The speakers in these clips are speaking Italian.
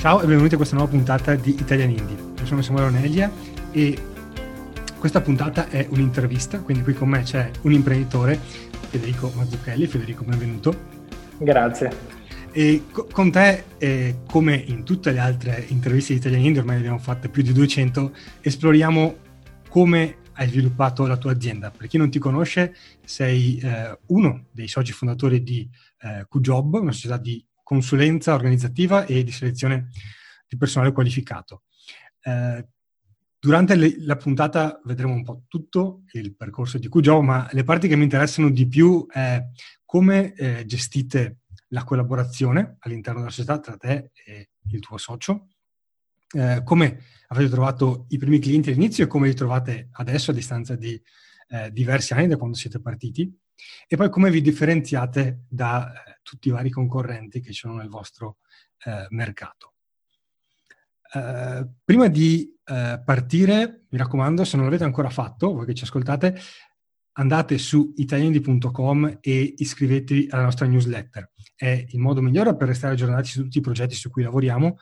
Ciao e benvenuti a questa nuova puntata di Italian Indie. Io sono Samuele Onelia e questa puntata è un'intervista, quindi qui con me c'è un imprenditore, Federico Mazzucchelli. Federico, benvenuto. Grazie. E co- con te, eh, come in tutte le altre interviste di Italian Indie, ormai ne abbiamo fatte più di 200, esploriamo come hai sviluppato la tua azienda. Per chi non ti conosce, sei eh, uno dei soci fondatori di eh, QJob, una società di consulenza organizzativa e di selezione di personale qualificato. Eh, durante le, la puntata vedremo un po' tutto il percorso di QJob, ma le parti che mi interessano di più è come eh, gestite la collaborazione all'interno della società tra te e il tuo socio, eh, come avete trovato i primi clienti all'inizio e come li trovate adesso a distanza di eh, diversi anni da quando siete partiti e poi come vi differenziate da eh, tutti i vari concorrenti che ci sono nel vostro eh, mercato. Eh, prima di eh, partire, mi raccomando, se non l'avete ancora fatto, voi che ci ascoltate, andate su italiandi.com e iscrivetevi alla nostra newsletter. È il modo migliore per restare aggiornati su tutti i progetti su cui lavoriamo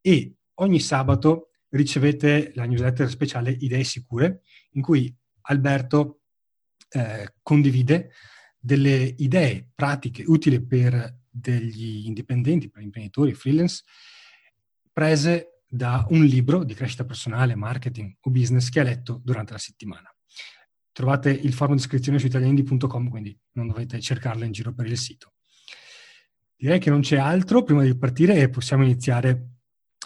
e ogni sabato ricevete la newsletter speciale Idee Sicure, in cui Alberto eh, condivide delle idee pratiche utili per degli indipendenti, per imprenditori, freelance, prese da un libro di crescita personale, marketing o business che ha letto durante la settimana. Trovate il forum di iscrizione su italiandi.com, quindi non dovete cercarlo in giro per il sito. Direi che non c'è altro prima di partire e possiamo iniziare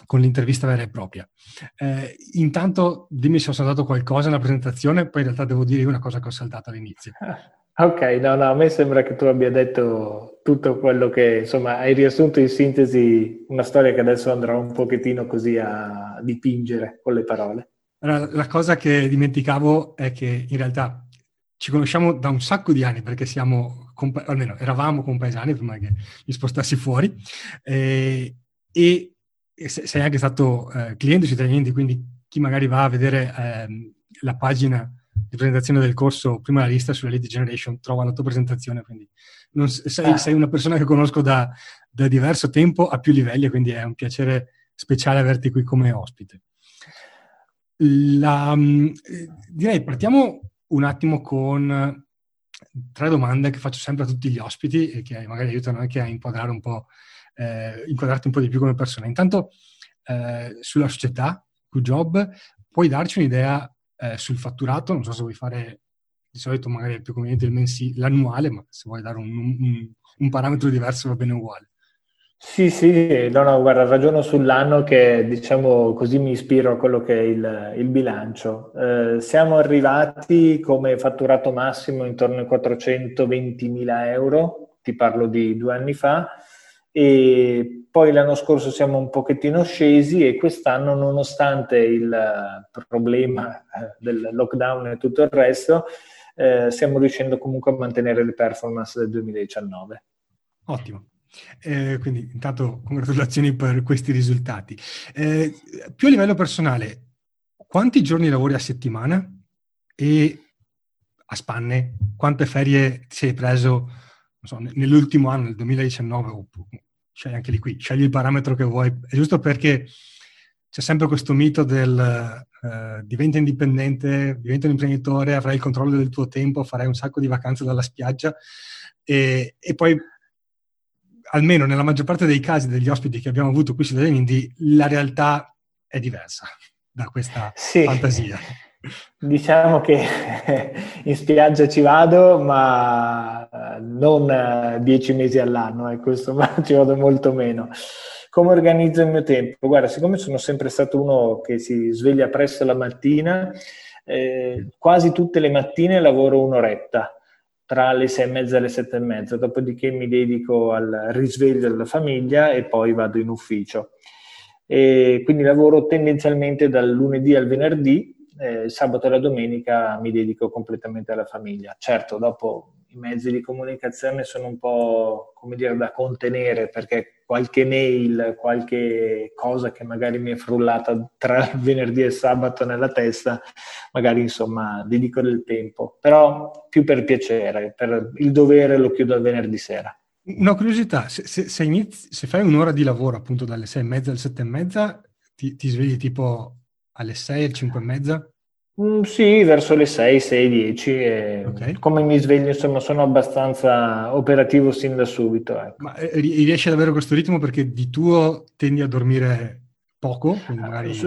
con l'intervista vera e propria. Eh, intanto dimmi se ho saltato qualcosa nella presentazione, poi in realtà devo dire una cosa che ho saltato all'inizio. Ok, no, no, a me sembra che tu abbia detto tutto quello che, insomma, hai riassunto in sintesi una storia che adesso andrò un pochettino così a dipingere con le parole. Allora, la cosa che dimenticavo è che in realtà ci conosciamo da un sacco di anni perché siamo, compa- almeno eravamo compaesani prima che mi spostassi fuori eh, e, sei anche stato eh, cliente su Italiani, quindi chi magari va a vedere eh, la pagina di presentazione del corso, prima la lista sulla lead generation, trova la tua presentazione, quindi non, sei, ah. sei, una persona che conosco da, da, diverso tempo a più livelli, quindi è un piacere speciale averti qui come ospite. La, mm, direi partiamo un attimo con tre domande che faccio sempre a tutti gli ospiti e che magari aiutano anche a inquadrare un po', eh, inquadrarti un po' di più come persona. Intanto, eh, sulla società, QJob, puoi darci un'idea eh, sul fatturato, non so se vuoi fare di solito magari è più conveniente il mensi, l'annuale, ma se vuoi dare un, un, un, parametro diverso va bene uguale. Sì, sì, no, no, guarda, ragiono sull'anno che diciamo così mi ispiro a quello che è il, il bilancio. Eh, siamo arrivati come fatturato massimo intorno ai 420 mila euro, ti parlo di due anni fa, e poi l'anno scorso siamo un pochettino scesi e quest'anno nonostante il problema eh, del lockdown e tutto il resto eh, stiamo riuscendo comunque a mantenere le performance del 2019. Ottimo. Eh, quindi intanto congratulazioni per questi risultati. Eh, più a livello personale, quanti giorni lavori a settimana e a spanne quante ferie ti sei preso so, nell'ultimo anno, nel 2019 scegli anche lì qui, scegli il parametro che vuoi. È giusto perché c'è sempre questo mito del uh, diventa indipendente, diventa un imprenditore, avrai il controllo del tuo tempo, farai un sacco di vacanze dalla spiaggia e, e poi almeno nella maggior parte dei casi degli ospiti che abbiamo avuto qui su Indie, la realtà è diversa da questa sì. fantasia. Diciamo che in spiaggia ci vado, ma non dieci mesi all'anno, eh, questo, ma ci vado molto meno. Come organizzo il mio tempo? Guarda, siccome sono sempre stato uno che si sveglia presto la mattina, eh, quasi tutte le mattine lavoro un'oretta, tra le sei e mezza e le sette e mezza, dopodiché mi dedico al risveglio della famiglia e poi vado in ufficio. E quindi lavoro tendenzialmente dal lunedì al venerdì, eh, sabato e la domenica mi dedico completamente alla famiglia. Certo, dopo i mezzi di comunicazione sono un po' come dire da contenere perché qualche mail, qualche cosa che magari mi è frullata tra venerdì e sabato nella testa, magari insomma dedico del tempo, però più per piacere, per il dovere lo chiudo al venerdì sera. Una curiosità, se, se, se, inizi, se, fai un'ora di lavoro appunto dalle sei e mezza alle sette e mezza, ti, ti svegli tipo alle sei, alle cinque e mezza? Mm, sì, verso le 6, 6, 10. E okay. Come mi sveglio, insomma, sono abbastanza operativo sin da subito. Ecco. Ma eh, riesci ad avere questo ritmo perché di tuo tendi a dormire poco? Magari...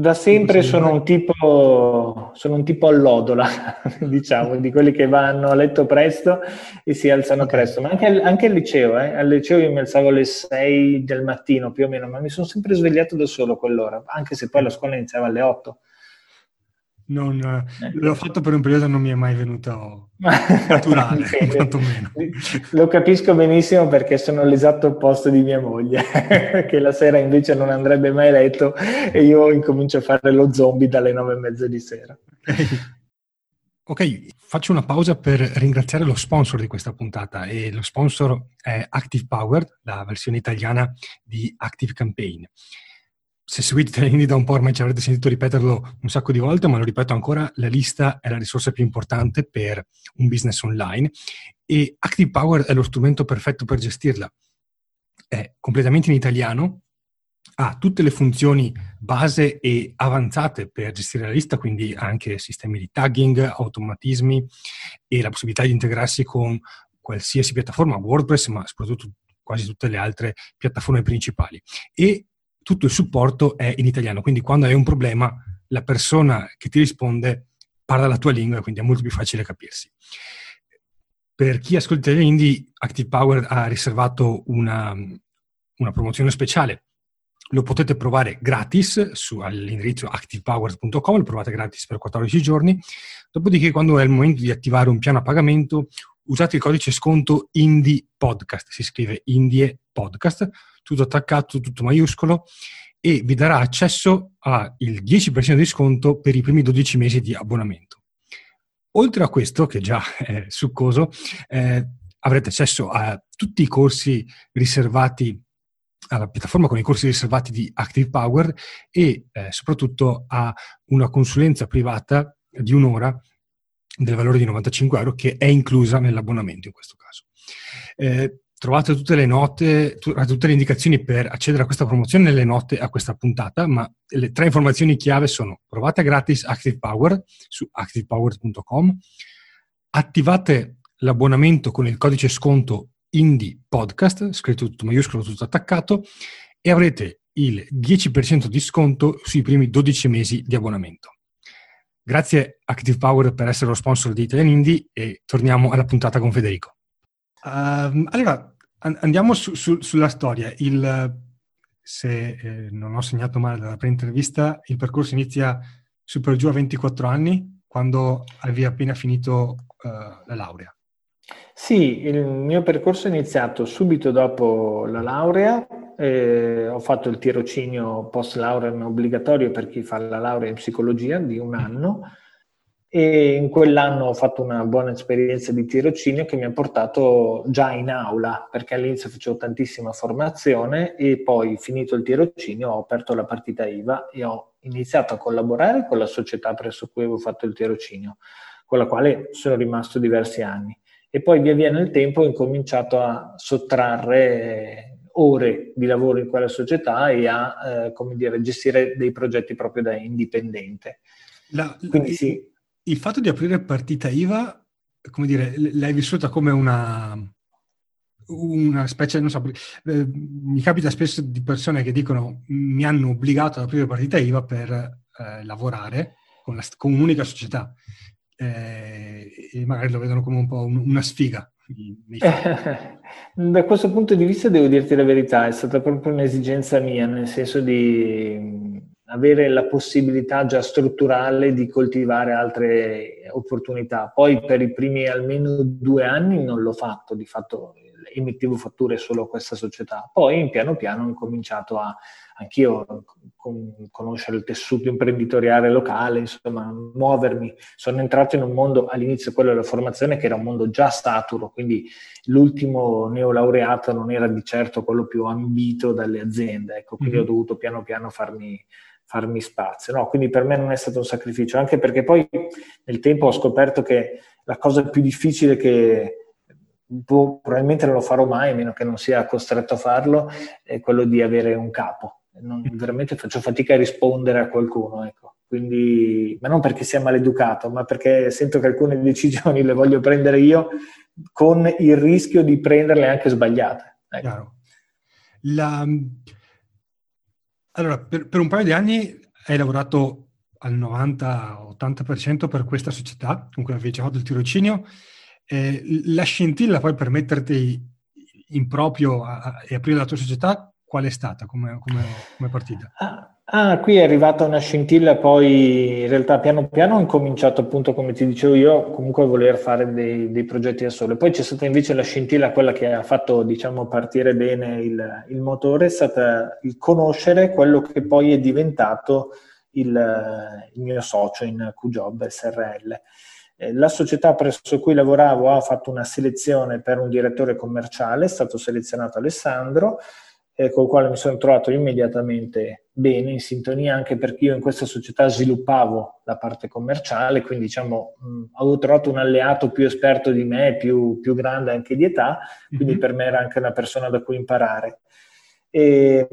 Da sempre sono un, tipo, sono un tipo allodola, diciamo, di quelli che vanno a letto presto e si alzano okay. presto. Ma anche, anche al liceo, eh? al liceo io mi alzavo alle 6 del mattino più o meno, ma mi sono sempre svegliato da solo quell'ora, anche se poi la scuola iniziava alle 8. Non, eh. l'ho fatto per un periodo e non mi è mai venuto naturale, quantomeno. Lo capisco benissimo perché sono l'esatto opposto di mia moglie, che la sera invece non andrebbe mai a letto e io incomincio a fare lo zombie dalle nove e mezza di sera. Ok, faccio una pausa per ringraziare lo sponsor di questa puntata e lo sponsor è Active Power, la versione italiana di Active Campaign se seguite Italiani da un po' ormai ci avrete sentito ripeterlo un sacco di volte, ma lo ripeto ancora, la lista è la risorsa più importante per un business online e Active Power è lo strumento perfetto per gestirla. È completamente in italiano, ha tutte le funzioni base e avanzate per gestire la lista, quindi anche sistemi di tagging, automatismi e la possibilità di integrarsi con qualsiasi piattaforma, WordPress, ma soprattutto quasi tutte le altre piattaforme principali. E tutto il supporto è in italiano, quindi quando hai un problema la persona che ti risponde parla la tua lingua, quindi è molto più facile capirsi. Per chi ascolta gli indie, Active Power ha riservato una, una promozione speciale. Lo potete provare gratis su, all'indirizzo activepower.com, lo provate gratis per 14 giorni. Dopodiché, quando è il momento di attivare un piano a pagamento, usate il codice sconto Indie Podcast, si scrive Indie Podcast, tutto attaccato, tutto maiuscolo, e vi darà accesso al 10% di sconto per i primi 12 mesi di abbonamento. Oltre a questo, che già è succoso, eh, avrete accesso a tutti i corsi riservati alla piattaforma con i corsi riservati di Active Power e eh, soprattutto a una consulenza privata di un'ora del valore di 95 euro che è inclusa nell'abbonamento in questo caso. Eh, trovate tutte le note, tutte le indicazioni per accedere a questa promozione nelle note a questa puntata, ma le tre informazioni chiave sono provate gratis Active Power su activepower.com, attivate l'abbonamento con il codice sconto Indie Podcast, scritto tutto maiuscolo, tutto attaccato, e avrete il 10% di sconto sui primi 12 mesi di abbonamento. Grazie Active Power per essere lo sponsor di Italian Indie e torniamo alla puntata con Federico. Uh, allora, an- andiamo su- su- sulla storia. Il, se eh, non ho segnato male dalla pre-intervista, il percorso inizia su per giù a 24 anni, quando avevi appena finito uh, la laurea. Sì, il mio percorso è iniziato subito dopo la laurea, eh, ho fatto il tirocinio post laurea obbligatorio per chi fa la laurea in psicologia di un anno e in quell'anno ho fatto una buona esperienza di tirocinio che mi ha portato già in aula perché all'inizio facevo tantissima formazione e poi finito il tirocinio ho aperto la partita IVA e ho iniziato a collaborare con la società presso cui avevo fatto il tirocinio con la quale sono rimasto diversi anni e poi via via nel tempo ho incominciato a sottrarre ore di lavoro in quella società e a eh, come dire, gestire dei progetti proprio da indipendente. La, Quindi, sì. Il fatto di aprire partita IVA, come dire, l'hai vissuta come una, una specie, non so, eh, mi capita spesso di persone che dicono mi hanno obbligato ad aprire partita IVA per eh, lavorare con, la, con un'unica società eh, e magari lo vedono come un po' un, una sfiga. da questo punto di vista devo dirti la verità, è stata proprio un'esigenza mia, nel senso di avere la possibilità già strutturale di coltivare altre opportunità. Poi per i primi almeno due anni non l'ho fatto, di fatto emettevo fatture solo a questa società. Poi piano piano ho incominciato a anch'io con, conoscere il tessuto imprenditoriale locale, insomma, muovermi. Sono entrato in un mondo, all'inizio quello della formazione, che era un mondo già saturo, quindi l'ultimo neolaureato non era di certo quello più ambito dalle aziende, ecco, quindi mm-hmm. ho dovuto piano piano farmi, farmi spazio. No, quindi per me non è stato un sacrificio, anche perché poi nel tempo ho scoperto che la cosa più difficile che probabilmente non lo farò mai, a meno che non sia costretto a farlo, è quello di avere un capo. Non, veramente faccio fatica a rispondere a qualcuno, ecco. Quindi, ma non perché sia maleducato, ma perché sento che alcune decisioni le voglio prendere io con il rischio di prenderle anche sbagliate. Ecco. La... Allora, per, per un paio di anni hai lavorato al 90-80% per questa società, con cui avevi già fatto il tirocinio. Eh, la scintilla poi per metterti in proprio e aprire la tua società, qual è stata come, come, come partita? Ah, ah, qui è arrivata una scintilla, poi in realtà piano piano ho incominciato appunto, come ti dicevo io, comunque a voler fare dei, dei progetti da solo. Poi c'è stata invece la scintilla, quella che ha fatto diciamo partire bene il, il motore, è stata il conoscere quello che poi è diventato il, il mio socio in QJob SRL. Eh, la società presso cui lavoravo ha fatto una selezione per un direttore commerciale, è stato selezionato Alessandro, eh, con il quale mi sono trovato immediatamente bene, in sintonia, anche perché io in questa società sviluppavo la parte commerciale, quindi diciamo mh, avevo trovato un alleato più esperto di me, più, più grande anche di età, quindi mm-hmm. per me era anche una persona da cui imparare. E,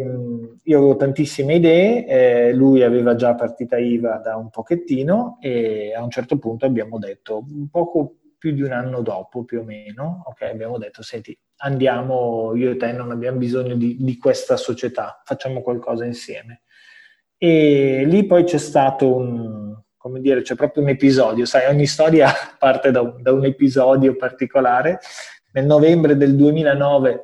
io avevo tantissime idee, eh, lui aveva già partita IVA da un pochettino e a un certo punto abbiamo detto, un poco più di un anno dopo più o meno, ok, abbiamo detto, senti, andiamo, io e te non abbiamo bisogno di, di questa società, facciamo qualcosa insieme. E lì poi c'è stato un, come dire, c'è proprio un episodio, sai, ogni storia parte da un, da un episodio particolare. Nel novembre del 2009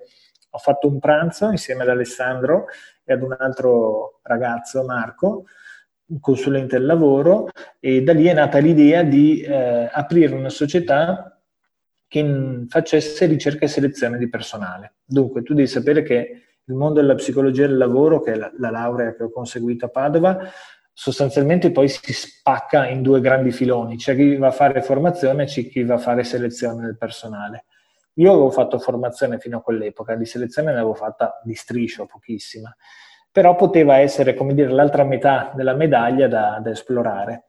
ho fatto un pranzo insieme ad Alessandro e ad un altro ragazzo, Marco, consulente del lavoro, e da lì è nata l'idea di eh, aprire una società che facesse ricerca e selezione di personale. Dunque, tu devi sapere che il mondo della psicologia del lavoro, che è la, la laurea che ho conseguito a Padova, sostanzialmente poi si spacca in due grandi filoni. C'è chi va a fare formazione e c'è chi va a fare selezione del personale. Io avevo fatto formazione fino a quell'epoca, di selezione ne avevo fatta di striscio, pochissima, però poteva essere, come dire, l'altra metà della medaglia da, da esplorare.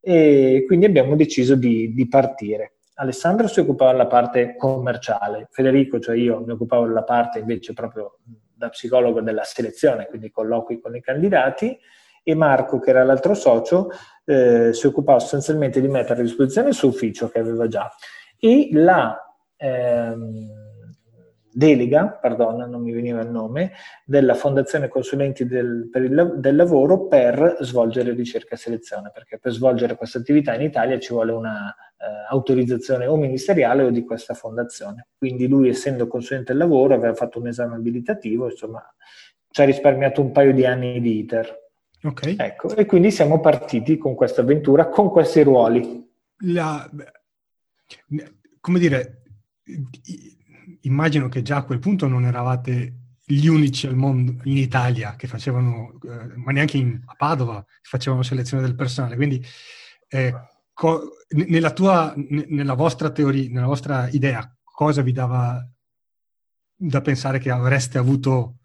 E quindi abbiamo deciso di, di partire. Alessandro si occupava della parte commerciale, Federico, cioè io, mi occupavo della parte invece proprio da psicologo della selezione, quindi colloqui con i candidati, e Marco, che era l'altro socio, eh, si occupava sostanzialmente di mettere a disposizione il suo ufficio che aveva già. E la ehm, delega, pardon, non mi veniva il nome, della Fondazione Consulenti del, il, del, Lavoro per svolgere ricerca e selezione, perché per svolgere questa attività in Italia ci vuole una eh, autorizzazione o ministeriale o di questa fondazione. Quindi lui, essendo consulente del lavoro, aveva fatto un esame abilitativo, insomma, ci ha risparmiato un paio di anni di iter. Ok. Ecco, e quindi siamo partiti con questa avventura, con questi ruoli. La, come dire, immagino che già a quel punto non eravate gli unici al mondo in Italia che facevano, eh, ma neanche in, a Padova, facevano selezione del personale. Quindi eh, co- nella, tua, n- nella vostra teoria, nella vostra idea, cosa vi dava da pensare che avreste avuto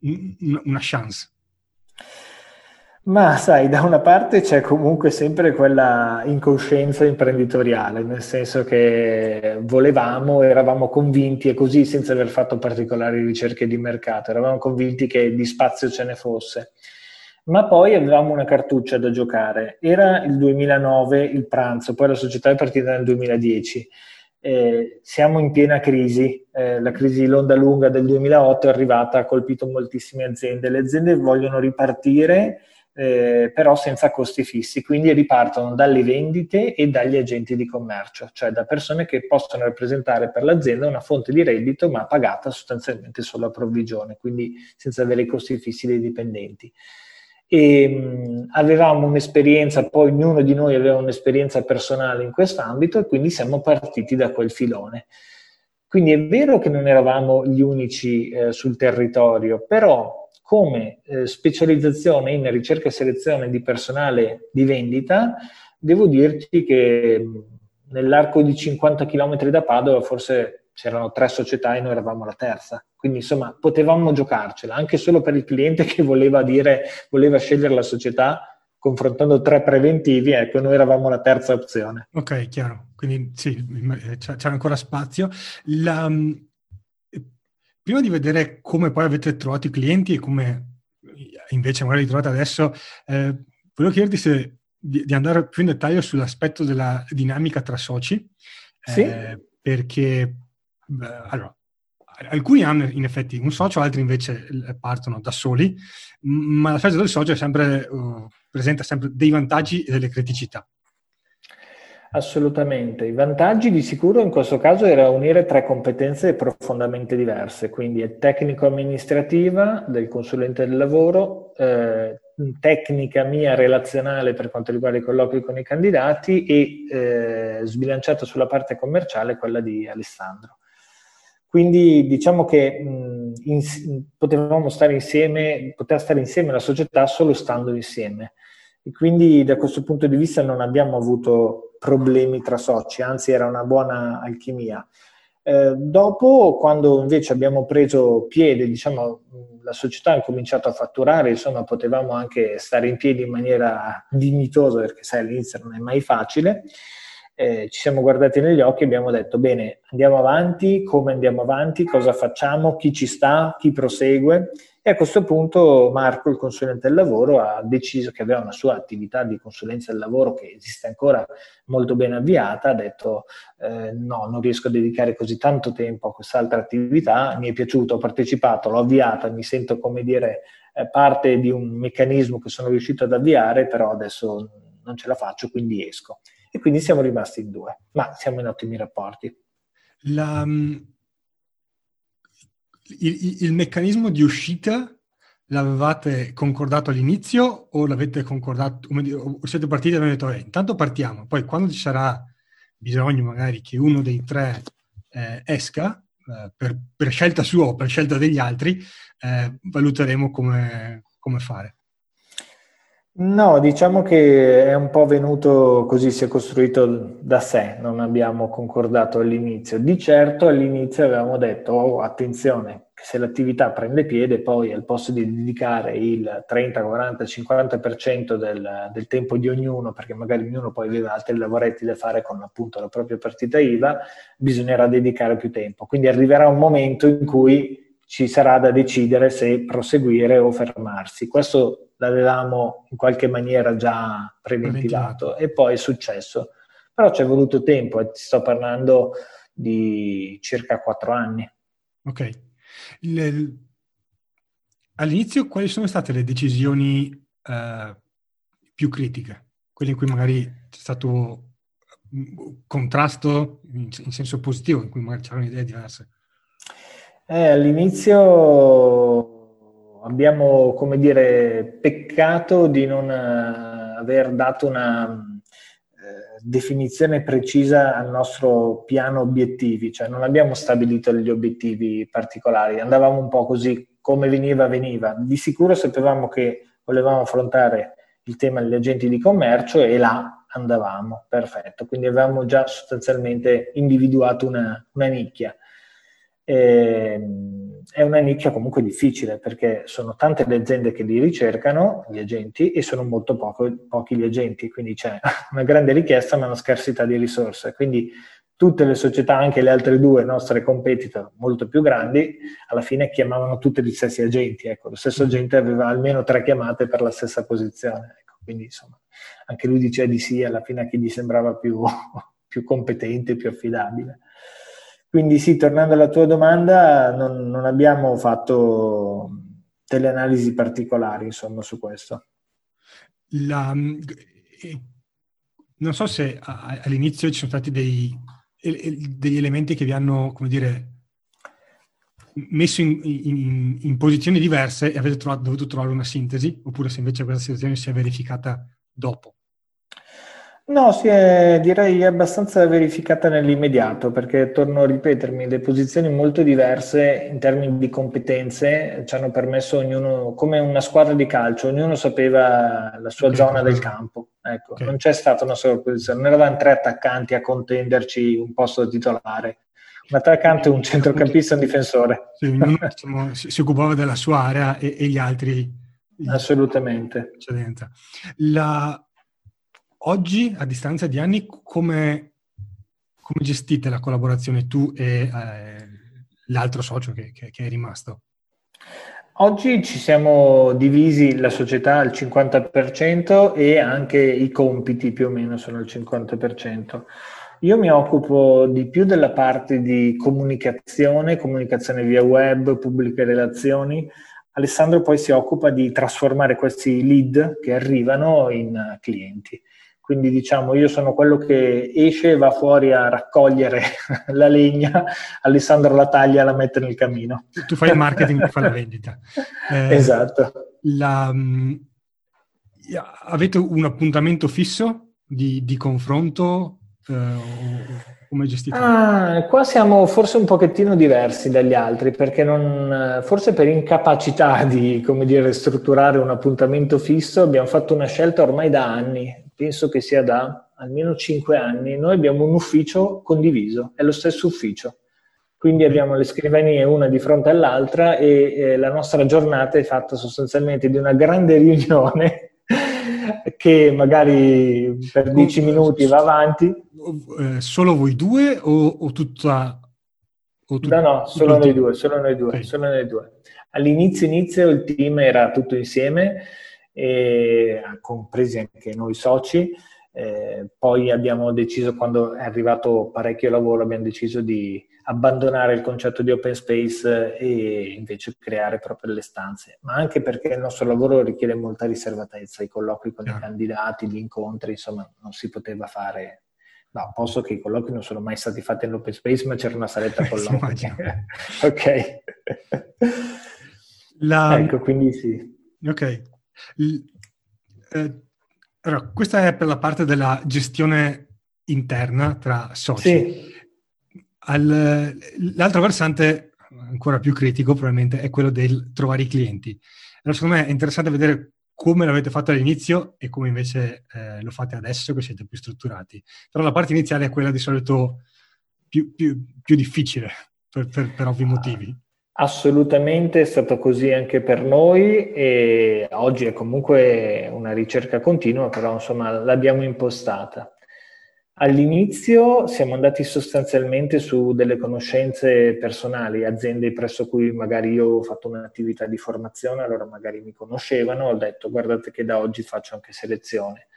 un, una chance? Ma sai, da una parte c'è comunque sempre quella incoscienza imprenditoriale, nel senso che volevamo, eravamo convinti, e così senza aver fatto particolari ricerche di mercato, eravamo convinti che di spazio ce ne fosse. Ma poi avevamo una cartuccia da giocare. Era il 2009 il pranzo, poi la società è partita nel 2010. Eh, siamo in piena crisi, eh, la crisi l'onda lunga del 2008 è arrivata, ha colpito moltissime aziende. Le aziende vogliono ripartire eh, però senza costi fissi, quindi ripartono dalle vendite e dagli agenti di commercio, cioè da persone che possono rappresentare per l'azienda una fonte di reddito ma pagata sostanzialmente solo a provvigione, quindi senza avere i costi fissi dei dipendenti. E, mh, avevamo un'esperienza, poi ognuno di noi aveva un'esperienza personale in quest'ambito e quindi siamo partiti da quel filone. Quindi è vero che non eravamo gli unici eh, sul territorio, però come eh, specializzazione in ricerca e selezione di personale di vendita, devo dirti che nell'arco di 50 km da Padova forse c'erano tre società e noi eravamo la terza. Quindi insomma potevamo giocarcela, anche solo per il cliente che voleva dire, voleva scegliere la società confrontando tre preventivi, ecco, noi eravamo la terza opzione. Ok, chiaro. quindi sì, c'è, ancora spazio. La, prima di vedere come poi avete trovato i clienti e come invece magari li trovate adesso, eh, volevo chiederti se, di, di, andare più in dettaglio sull'aspetto della dinamica tra soci, sì. eh, perché allora, alcuni hanno in effetti un socio, altri invece partono da soli, ma l'aspetto del socio sempre, uh, presenta sempre dei vantaggi e delle criticità. Assolutamente. I vantaggi di sicuro in questo caso era unire tre competenze profondamente diverse, quindi tecnico-amministrativa del consulente del lavoro, eh, tecnica mia relazionale per quanto riguarda i colloqui con i candidati e eh, sbilanciata sulla parte commerciale quella di Alessandro. Quindi diciamo che mh, in, potevamo stare insieme, poteva stare insieme la società solo stando insieme. E quindi da questo punto di vista non abbiamo avuto problemi tra soci, anzi era una buona alchimia. Eh, dopo, quando invece abbiamo preso piede, diciamo, la società ha cominciato a fatturare, insomma, potevamo anche stare in piedi in maniera dignitosa, perché sai, all'inizio non è mai facile. Eh, ci siamo guardati negli occhi e abbiamo detto, bene, andiamo avanti, come andiamo avanti, cosa facciamo, chi ci sta, chi prosegue e a questo punto Marco, il consulente del lavoro, ha deciso che aveva una sua attività di consulenza del lavoro che esiste ancora molto ben avviata, ha detto eh, no, non riesco a dedicare così tanto tempo a quest'altra attività, mi è piaciuto, ho partecipato, l'ho avviata, mi sento come dire eh, parte di un meccanismo che sono riuscito ad avviare, però adesso non ce la faccio, quindi esco. E quindi siamo rimasti in due, ma siamo in ottimi rapporti. La, il, il, meccanismo di uscita l'avevate concordato all'inizio o l'avete concordato, o siete partiti e avete detto, eh, intanto partiamo, poi quando ci sarà bisogno magari che uno dei tre eh, esca, eh, per, per, scelta sua o per scelta degli altri, eh, valuteremo come, come fare. No, diciamo che è un po' venuto così, si è costruito da sé, non abbiamo concordato all'inizio. Di certo all'inizio avevamo detto, oh, attenzione, che se l'attività prende piede, poi al posto di dedicare il 30, 40, 50% del, del tempo di ognuno, perché magari ognuno poi aveva altri lavoretti da fare con appunto la propria partita IVA, bisognerà dedicare più tempo. Quindi arriverà un momento in cui ci sarà da decidere se proseguire o fermarsi. Questo l'avevamo in qualche maniera già preventivato e poi è successo. Però ci è voluto tempo e ti sto parlando di circa quattro anni. Ok. Le, all'inizio quali sono state le decisioni uh, più critiche? Quelle in cui magari c'è stato contrasto in, in senso positivo, in cui magari c'erano idee diverse? Eh, all'inizio abbiamo, come dire, peccato di non eh, aver dato una eh, definizione precisa al nostro piano obiettivi, cioè non abbiamo stabilito degli obiettivi particolari, andavamo un po' così, come veniva, veniva. Di sicuro sapevamo che volevamo affrontare il tema degli agenti di commercio e là andavamo, perfetto. Quindi avevamo già sostanzialmente individuato una, una nicchia. E, ehm, è una nicchia comunque difficile perché sono tante le aziende che li ricercano, gli agenti, e sono molto poco, pochi gli agenti, quindi c'è una grande richiesta ma una scarsità di risorse. Quindi tutte le società, anche le altre due nostre competitor molto più grandi, alla fine chiamavano tutti gli stessi agenti. Ecco, lo stesso agente aveva almeno tre chiamate per la stessa posizione. Ecco, quindi insomma, anche lui diceva di sì alla fine a chi gli sembrava più, più competente, più affidabile. Quindi sì, tornando alla tua domanda, non, non abbiamo fatto delle analisi particolari insomma, su questo. La, eh, non so se all'inizio ci sono stati dei, degli elementi che vi hanno, come dire, messo in, in, in posizioni diverse e avete trovato, dovuto trovare una sintesi, oppure se invece questa situazione si è verificata dopo. No, si è direi abbastanza verificata nell'immediato, perché torno a ripetermi, le posizioni molto diverse in termini di competenze ci hanno permesso ognuno, come una squadra di calcio, ognuno sapeva la sua okay, zona del campo. Ecco, okay. non c'è stata una sola posizione, non eravamo tre attaccanti a contenderci un posto titolare. Un attaccante, un centrocampista e un difensore. Sì, ognuno diciamo, si, occupava della sua area e, e gli altri. Assolutamente. La, oggi, a distanza di anni, come come gestite la collaborazione tu e eh, l'altro socio che, che, che è rimasto? Oggi ci siamo divisi la società al 50% e anche i compiti più o meno sono al 50%. Io mi occupo di più della parte di comunicazione, comunicazione via web, pubbliche relazioni. Alessandro poi si occupa di trasformare questi lead che arrivano in clienti. Quindi diciamo io sono quello che esce e va fuori a raccogliere la legna, Alessandro la taglia e la mette nel camino. Tu fai il marketing, tu fai la vendita. Eh, esatto. La, um, avete un appuntamento fisso di, di confronto? Eh, come gestite? Ah, qua siamo forse un pochettino diversi dagli altri, perché non, forse per incapacità di, come dire, strutturare un appuntamento fisso abbiamo fatto una scelta ormai da anni, penso che sia da almeno cinque anni, noi abbiamo un ufficio condiviso, è lo stesso ufficio. Quindi abbiamo le scrivanie una di fronte all'altra e eh, la nostra giornata è fatta sostanzialmente di una grande riunione che magari per dieci minuti va avanti. Eh, solo voi due o, o tutta... O tut- no, no, solo noi due, solo noi due, okay. solo noi due. All'inizio inizio il team era tutto insieme compresi anche noi soci. Eh, poi abbiamo deciso, quando è arrivato parecchio lavoro, abbiamo deciso di abbandonare il concetto di open space e invece creare proprio le stanze, ma anche perché il nostro lavoro richiede molta riservatezza, i colloqui con i candidati, gli incontri, insomma, non si poteva fare. No, posso che i colloqui non sono mai stati fatti nell'open space, ma c'era una saletta colloqui. ok. La... Ecco, quindi sì. Ok. Eh, allora, questa è per la parte della gestione interna tra soci. Sì. Al, l'altro versante, ancora più critico probabilmente, è quello del trovare i clienti. Allora, secondo me è interessante vedere come l'avete fatto all'inizio e come invece eh, lo fate adesso che siete più strutturati. Però la parte iniziale è quella di solito più, più, più difficile per, per, per ovvi motivi. Assolutamente è stato così anche per noi e oggi è comunque una ricerca continua, però insomma l'abbiamo impostata. All'inizio siamo andati sostanzialmente su delle conoscenze personali, aziende presso cui magari io ho fatto un'attività di formazione, allora magari mi conoscevano, ho detto guardate che da oggi faccio anche selezione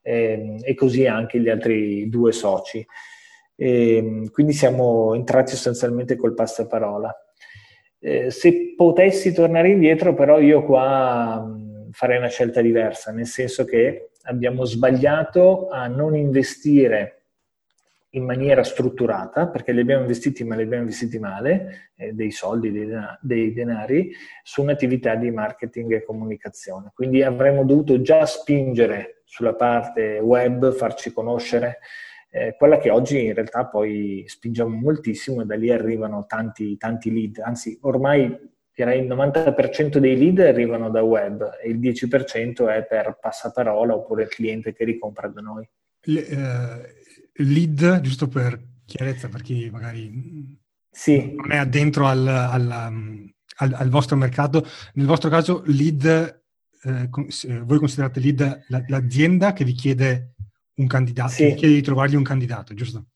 e, ehm, e così anche gli altri due soci. E, ehm, quindi siamo entrati sostanzialmente col passaparola. Eh, se potessi tornare indietro, però io qua mh, farei una scelta diversa, nel senso che abbiamo sbagliato a non investire in maniera strutturata, perché li abbiamo investiti ma li abbiamo investiti male, eh, dei soldi, dei, dei, denari, su un'attività di marketing e comunicazione. Quindi avremmo dovuto già spingere sulla parte web, farci conoscere, eh, quella che oggi in realtà poi spingiamo moltissimo e da lì arrivano tanti, tanti lead, anzi ormai direi il 90% dei lead arrivano da web e il 10% è per passaparola oppure il cliente che ricompra da noi. Le, uh, lead, giusto per chiarezza, per chi magari sì. non è addentro al, al, al, al, vostro mercato, nel vostro caso lead, eh, voi considerate lead l'azienda che vi chiede un candidato, sì. chiedi di trovargli un candidato, giusto?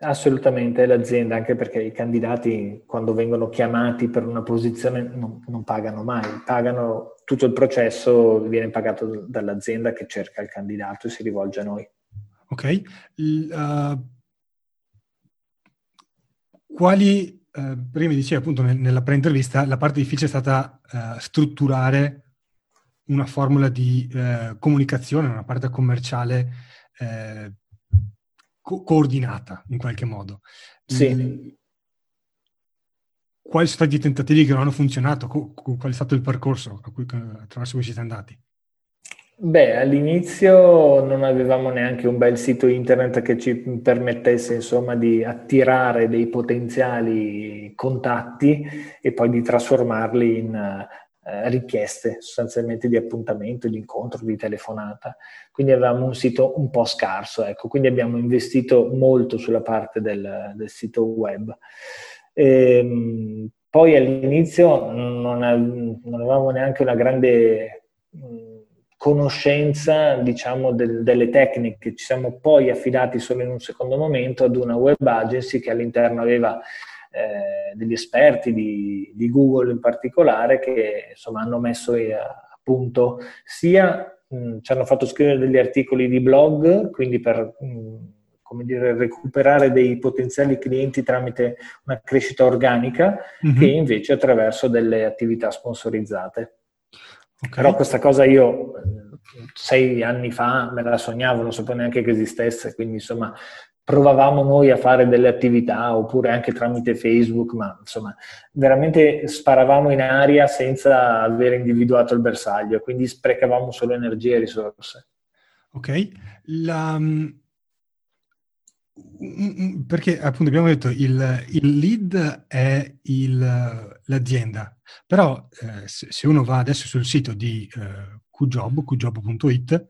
Assolutamente, è l'azienda, anche perché i candidati quando vengono chiamati per una posizione non, non, pagano mai, pagano tutto il processo, viene pagato dall'azienda che cerca il candidato e si rivolge a noi. Ok. Uh, quali, uh, prima dicevi appunto nella pre-intervista, la parte difficile è stata uh, strutturare una formula di comunicazione, una parte commerciale eh, co- coordinata in qualche modo. Sì. Mm, quali sono stati i tentativi che non hanno funzionato? Co- qual è stato il percorso cui, attraverso cui siete andati? Beh, all'inizio non avevamo neanche un bel sito internet che ci permettesse insomma di attirare dei potenziali contatti e poi di trasformarli in eh, richieste sostanzialmente di appuntamento, di incontro, di telefonata. Quindi avevamo un sito un po' scarso, ecco. quindi abbiamo investito molto sulla parte del, del sito web. E, ehm, poi all'inizio non, non, avevamo neanche una grande conoscenza diciamo, del, delle tecniche. Ci siamo poi affidati solo in un secondo momento ad una web agency che all'interno aveva eh, degli esperti di, di, Google in particolare che insomma, hanno messo a punto sia mh, ci hanno fatto scrivere degli articoli di blog, quindi per mh, come dire, recuperare dei potenziali clienti tramite una crescita organica, mm-hmm. che invece attraverso delle attività sponsorizzate. Okay. Però questa cosa io sei anni fa me la sognavo, non sapevo neanche che esistesse, quindi insomma provavamo noi a fare delle attività oppure anche tramite Facebook, ma insomma veramente sparavamo in aria senza aver individuato il bersaglio, quindi sprecavamo solo energie e risorse. Ok, La, perché appunto abbiamo detto il, il lead è il, l'azienda, però eh, se, uno va adesso sul sito di eh, QJob, qjob.it,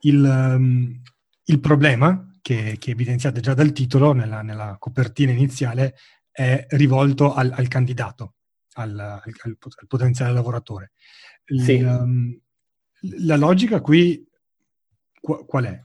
il, il problema che, che, evidenziate già dal titolo, nella, nella copertina iniziale, è rivolto al, al candidato, al, al, al, potenziale lavoratore. Sì. Il, um, la logica qui qual è?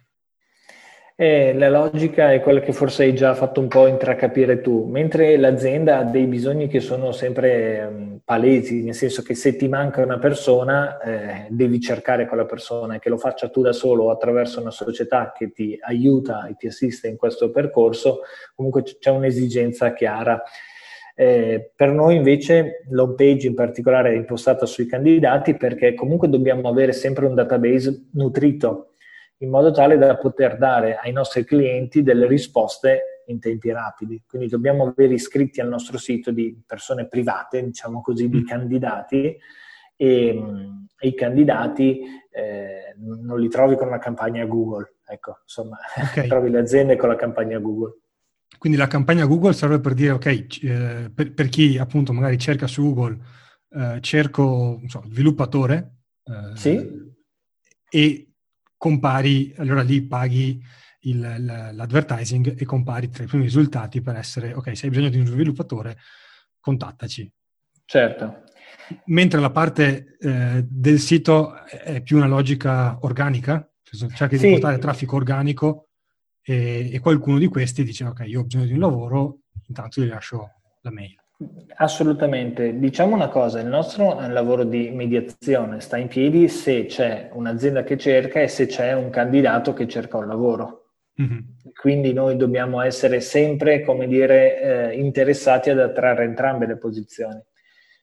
Eh, la logica è quella che forse hai già fatto un po' intracapire tu, mentre l'azienda ha dei bisogni che sono sempre um, palesi, nel senso che se ti manca una persona eh, devi cercare quella persona e che lo faccia tu da solo o attraverso una società che ti aiuta e ti assiste in questo percorso, comunque c'è un'esigenza chiara. Eh, per noi invece l'home page in particolare è impostata sui candidati perché comunque dobbiamo avere sempre un database nutrito in modo tale da poter dare ai nostri clienti delle risposte in tempi rapidi. Quindi dobbiamo avere iscritti al nostro sito di persone private, diciamo così, di mm. candidati e, e i candidati eh, non li trovi con una campagna Google, ecco, insomma, okay. trovi le aziende con la campagna Google. Quindi la campagna Google serve per dire, ok, eh, per, per, chi appunto magari cerca su Google, eh, cerco so, sviluppatore, eh, sì. e compari, allora lì paghi il, l'advertising e compari tra i primi risultati per essere, ok, se hai bisogno di un sviluppatore, contattaci. Certo. Mentre la parte eh, del sito è più una logica organica, cioè cerchi sì. di portare traffico organico e, e, qualcuno di questi dice, ok, io ho bisogno di un lavoro, intanto gli lascio la mail. Assolutamente. Diciamo una cosa, il nostro lavoro di mediazione, sta in piedi se c'è un'azienda che cerca e se c'è un candidato che cerca un lavoro. Mm-hmm. Quindi noi dobbiamo essere sempre, come dire, eh, interessati ad attrarre entrambe le posizioni.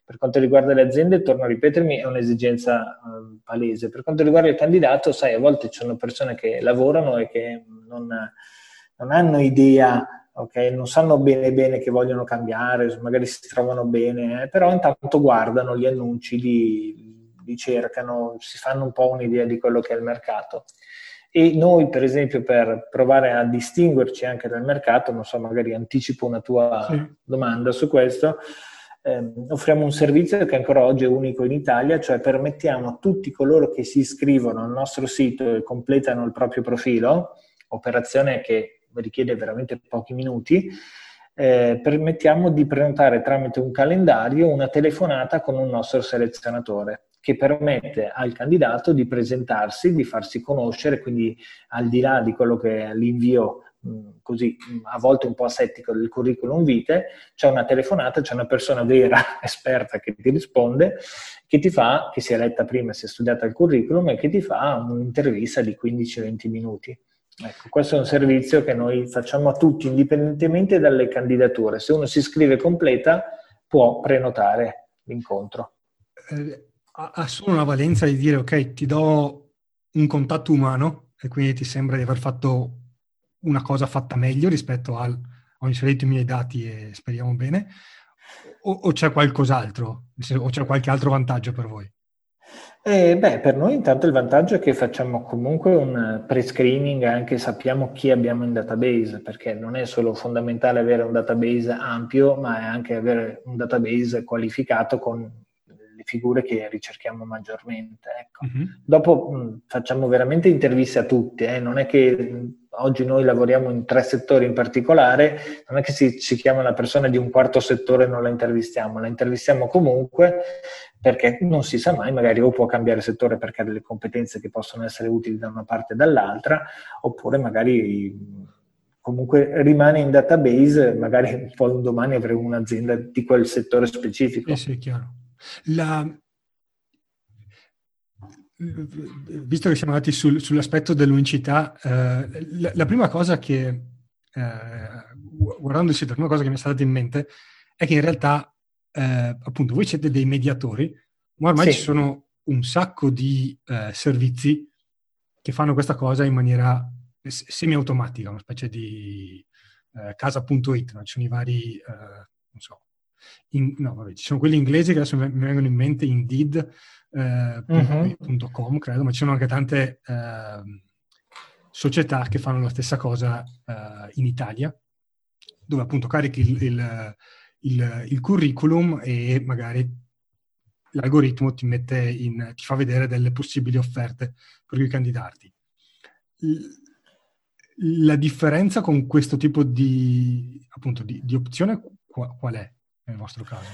Per quanto riguarda le aziende, torno a ripetermi, è un'esigenza eh, palese. Per quanto riguarda il candidato, sai, a volte ci sono persone che lavorano e che non, non hanno idea Okay? Non sanno bene bene che vogliono cambiare, magari si trovano bene, eh? però intanto guardano gli annunci, li, li, cercano, si fanno un po' un'idea di quello che è il mercato. E noi, per esempio, per provare a distinguerci anche dal mercato, non so, magari anticipo una tua sì. domanda su questo, ehm, offriamo un servizio che ancora oggi è unico in Italia, cioè permettiamo a tutti coloro che si iscrivono al nostro sito e completano il proprio profilo, operazione che richiede veramente pochi minuti, eh, permettiamo di prenotare tramite un calendario una telefonata con un nostro selezionatore che permette al candidato di presentarsi, di farsi conoscere, quindi al di là di quello che è l'invio così a volte un po' asettico del curriculum vitae, c'è una telefonata, c'è una persona vera, esperta che ti risponde, che ti fa, che si è letta prima, si è studiata il curriculum e che ti fa un'intervista di 15-20 minuti. Ecco, questo è un servizio che noi facciamo a tutti, indipendentemente dalle candidature. Se uno si iscrive completa, può prenotare l'incontro. Eh, ha solo una valenza di dire, ok, ti do un contatto umano e quindi ti sembra di aver fatto una cosa fatta meglio rispetto al ho inserito i miei dati e speriamo bene, o, o c'è qualcos'altro, o c'è qualche altro vantaggio per voi? Eh, beh, per noi intanto il vantaggio è che facciamo comunque un pre-screening, anche sappiamo chi abbiamo in database, perché non è solo fondamentale avere un database ampio, ma è anche avere un database qualificato con figure che ricerchiamo maggiormente. Ecco. Mm-hmm. Dopo mh, facciamo veramente interviste a tutti, eh? non è che oggi noi lavoriamo in tre settori in particolare, non è che si, si chiama una persona di un quarto settore e non la intervistiamo, la intervistiamo comunque perché non si sa mai, magari o può cambiare settore perché ha delle competenze che possono essere utili da una parte e dall'altra, oppure magari comunque rimane in database, magari poi un domani avremo un'azienda di quel settore specifico. Eh sì, chiaro. La... Visto che siamo andati sul, sull'aspetto dell'unicità, eh, la, la, prima cosa che, eh, guardando il sito, la prima cosa che mi è stata in mente è che in realtà, eh, appunto, voi siete dei mediatori, ma ormai sì. ci sono un sacco di eh, servizi che fanno questa cosa in maniera semi-automatica, una specie di eh, casa.it, no? ci sono i vari, eh, non so, in, no, vabbè, ci sono quelli inglesi che adesso mi vengono in mente, Indeed, eh, uh-huh. credo, ma ci sono anche tante eh, società che fanno la stessa cosa eh, in Italia, dove appunto carichi il, il, il, il curriculum e magari l'algoritmo ti, in, ti, fa vedere delle possibili offerte per cui candidarti la differenza con questo tipo di, appunto, di, di opzione qual è nel vostro caso?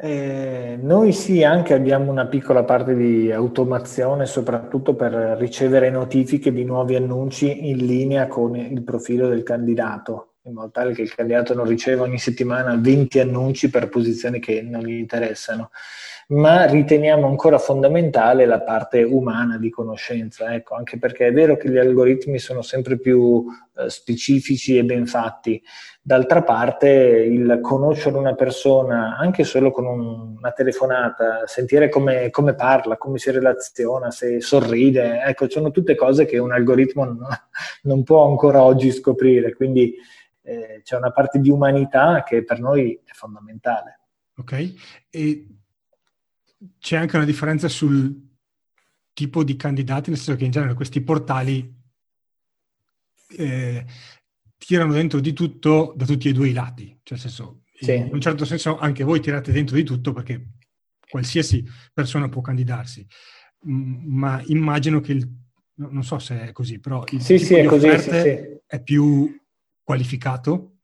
Eh, noi sì, anche abbiamo una piccola parte di automazione, soprattutto per ricevere notifiche di nuovi annunci in linea con il profilo del candidato, in modo tale che il candidato non riceva ogni settimana 20 annunci per posizioni che non gli interessano ma riteniamo ancora fondamentale la parte umana di conoscenza, ecco, anche perché è vero che gli algoritmi sono sempre più eh, specifici e ben fatti. D'altra parte, il conoscere una persona, anche solo con un, una telefonata, sentire come, come, parla, come si relaziona, se sorride, ecco, sono tutte cose che un algoritmo no, non può ancora oggi scoprire, quindi eh, c'è una parte di umanità che per noi è fondamentale. Ok, e c'è anche una differenza sul tipo di candidati, nel senso che in genere questi portali eh, tirano dentro di tutto da tutti e due i lati. Cioè, nel senso, sì. in un certo senso anche voi tirate dentro di tutto perché qualsiasi persona può candidarsi. Ma immagino che il, non so se è così, però il sì, sì, è, così, sì, è più qualificato?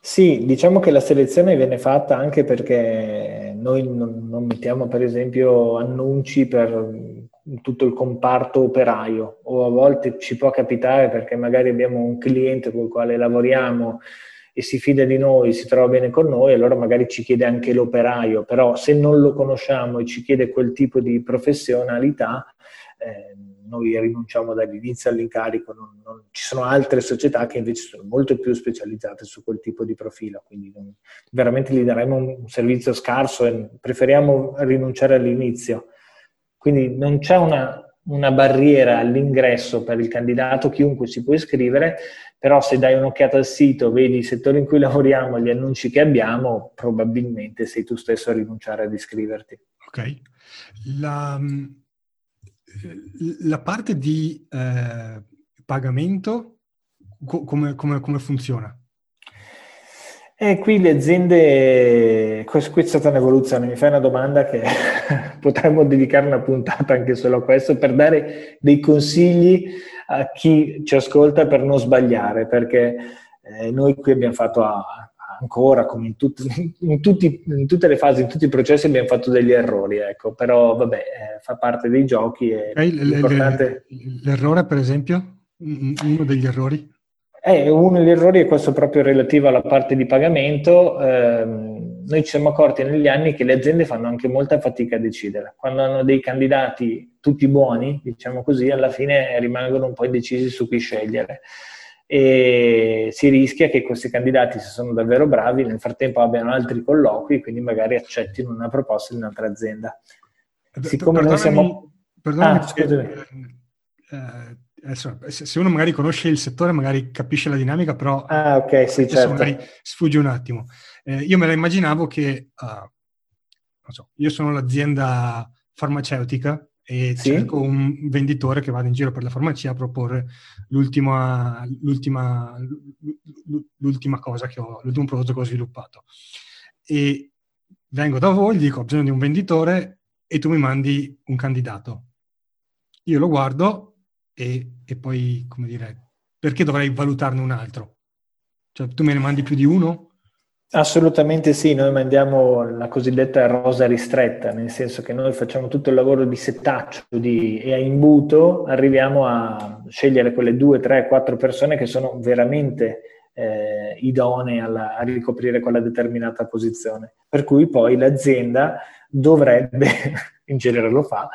Sì, diciamo che la selezione viene fatta anche perché noi non, non mettiamo per esempio annunci per tutto il comparto operaio. O a volte ci può capitare perché magari abbiamo un cliente con il quale lavoriamo e si fida di noi, si trova bene con noi, allora magari ci chiede anche l'operaio, però se non lo conosciamo e ci chiede quel tipo di professionalità, eh, noi rinunciamo dall'inizio all'incarico, non, non, ci sono altre società che invece sono molto più specializzate su quel tipo di profilo, quindi non, veramente gli daremo un, un servizio scarso e preferiamo rinunciare all'inizio. Quindi non c'è una, una barriera all'ingresso per il candidato, chiunque si può iscrivere, però se dai un'occhiata al sito, vedi il settore in cui lavoriamo, gli annunci che abbiamo, probabilmente sei tu stesso a rinunciare ad iscriverti. Ok. La, la parte di eh, pagamento, co- come, come, come, funziona? Eh, qui le aziende, qui è stata un'evoluzione, mi fai una domanda che potremmo dedicare una puntata anche solo a questo per dare dei consigli a chi ci ascolta per non sbagliare, perché eh, noi qui abbiamo fatto a, ancora, come in, tut- in, tutti, in, tutte le fasi, in tutti i processi abbiamo fatto degli errori, ecco, però vabbè, eh, fa parte dei giochi. E okay, l'importante... L'errore, per esempio? Uno degli errori? Eh, uno degli errori è questo proprio relativo alla parte di pagamento. Eh, noi ci siamo accorti negli anni che le aziende fanno anche molta fatica a decidere. Quando hanno dei candidati tutti buoni, diciamo così, alla fine rimangono un po' indecisi su chi scegliere e si rischia che questi candidati, se sono davvero bravi, nel frattempo abbiano altri colloqui e quindi magari accettino una proposta di un'altra azienda. Eh, Siccome noi siamo... Perdonami, ah, eh, eh, adesso, se uno magari conosce il settore, magari capisce la dinamica, però ah, okay, sì, certo. magari sfugge un attimo. Eh, io me la immaginavo che, uh, non so, io sono l'azienda farmaceutica e sì? cerco un venditore che vada in giro per la farmacia a proporre l'ultima, l'ultima, l'ultima cosa che ho, l'ultimo prodotto che ho sviluppato. E vengo da voi, dico ho bisogno di un venditore e tu mi mandi un candidato. Io lo guardo e, e poi, come dire, perché dovrei valutarne un altro? Cioè, tu me ne mandi più di uno? Assolutamente sì, noi mandiamo la cosiddetta rosa ristretta, nel senso che noi facciamo tutto il lavoro di settaccio di, e a imbuto arriviamo a scegliere quelle due, tre, quattro persone che sono veramente eh, idonee alla, a ricoprire quella determinata posizione. Per cui poi l'azienda dovrebbe, in genere lo fa,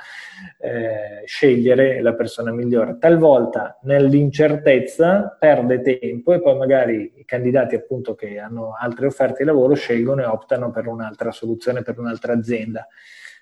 eh, scegliere la persona migliore. Talvolta nell'incertezza perde tempo e poi magari i candidati appunto che hanno altre offerte di lavoro scelgono e optano per un'altra soluzione, per un'altra azienda.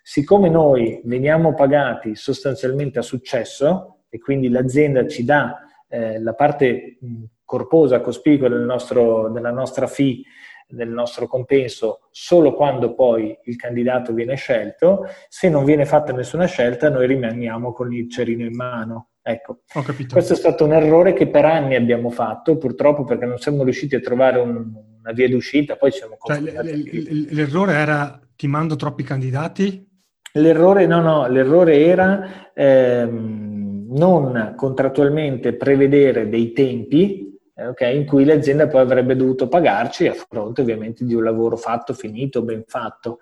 Siccome noi veniamo pagati sostanzialmente a successo e quindi l'azienda ci dà eh, la parte corposa, cospicua del nostro, della nostra fee del nostro compenso solo quando poi il candidato viene scelto. Se non viene fatta nessuna scelta, noi rimaniamo con il cerino in mano. Ecco, questo è stato un errore che per anni abbiamo fatto, purtroppo perché non siamo riusciti a trovare un, una via d'uscita, poi siamo cioè, L'errore era ti mando troppi candidati? L'errore, no, no, l'errore era ehm, non contrattualmente prevedere dei tempi okay, in cui l'azienda poi avrebbe dovuto pagarci a fronte ovviamente di un lavoro fatto, finito, ben fatto.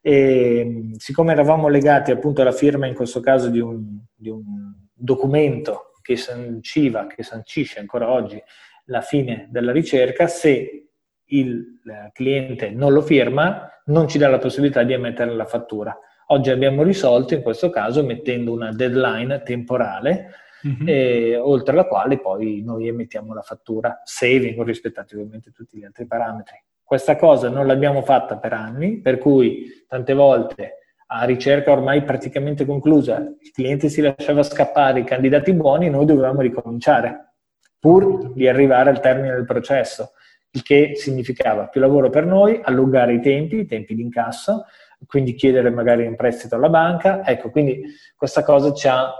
E, siccome eravamo legati appunto alla firma in questo caso di un, di un documento che sanciva, che sancisce ancora oggi la fine della ricerca, se il cliente non lo firma, non ci dà la possibilità di emettere la fattura. Oggi abbiamo risolto in questo caso mettendo una deadline temporale mm-hmm. e, oltre la quale poi noi emettiamo la fattura, se vengono rispettati ovviamente tutti gli altri parametri. Questa cosa non l'abbiamo fatta per anni, per cui tante volte a ricerca ormai praticamente conclusa, il cliente si lasciava scappare i candidati buoni e noi dovevamo ricominciare, pur di arrivare al termine del processo, il che significava più lavoro per noi, allungare i tempi, i tempi di incasso, quindi chiedere magari un prestito alla banca. Ecco, quindi questa cosa ci ha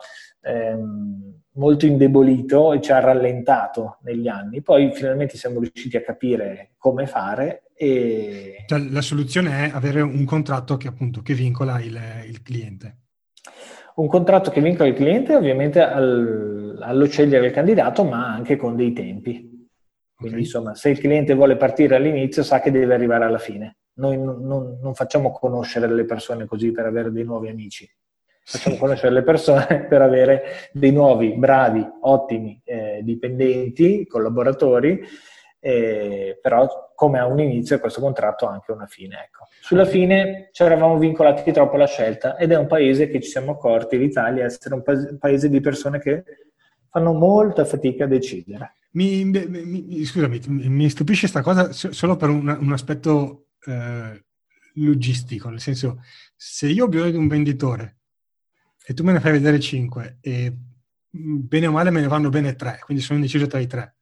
ehm, molto indebolito e ci ha rallentato negli anni. Poi finalmente siamo riusciti a capire come fare. E... Cioè, la soluzione è avere un contratto che appunto che vincola il, il cliente. Un contratto che vincola il cliente ovviamente al, allo scegliere il candidato, ma anche con dei tempi. Quindi okay. insomma, se il cliente vuole partire all'inizio sa che deve arrivare alla fine. Noi non, non, non facciamo conoscere le persone così per avere dei nuovi amici facciamo conoscere le persone per avere dei nuovi, bravi, ottimi eh, dipendenti, collaboratori, eh, però come a un inizio questo contratto ha anche una fine. Ecco. Sulla fine ci eravamo vincolati troppo alla scelta ed è un paese che ci siamo accorti, l'Italia, essere un, pa- paese di persone che fanno molta fatica a decidere. Mi, mi, scusami, mi stupisce questa cosa solo per un, un aspetto eh, logistico, nel senso, se io ho bisogno di un venditore e tu me ne fai vedere 5 e mm, bene o male me ne vanno bene 3, quindi sono indeciso tra i tre.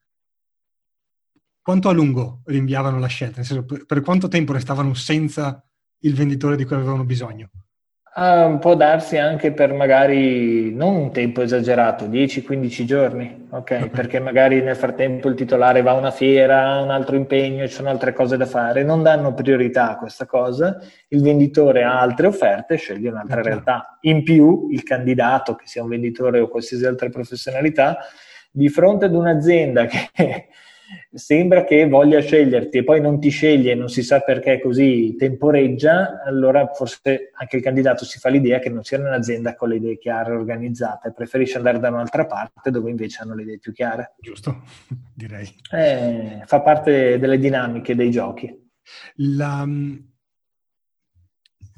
Quanto a lungo rinviavano la scelta? Nel senso, per, per quanto tempo restavano senza il venditore di cui avevano bisogno? Uh, può darsi anche per magari non un tempo esagerato, 10-15 giorni, okay? ok? Perché magari nel frattempo il titolare va a una fiera, ha un altro impegno, ci sono altre cose da fare, non danno priorità a questa cosa, il venditore ha altre offerte, sceglie un'altra realtà. In più, il candidato, che sia un venditore o qualsiasi altra professionalità, di fronte ad un'azienda che sembra che voglia sceglierti e poi non ti sceglie, non si sa perché così temporeggia, allora forse anche il candidato si fa l'idea che non sia un'azienda con le idee chiare, organizzate, preferisce andare da un'altra parte dove invece hanno le idee più chiare. Giusto, direi. Eh, fa parte delle dinamiche dei giochi. La,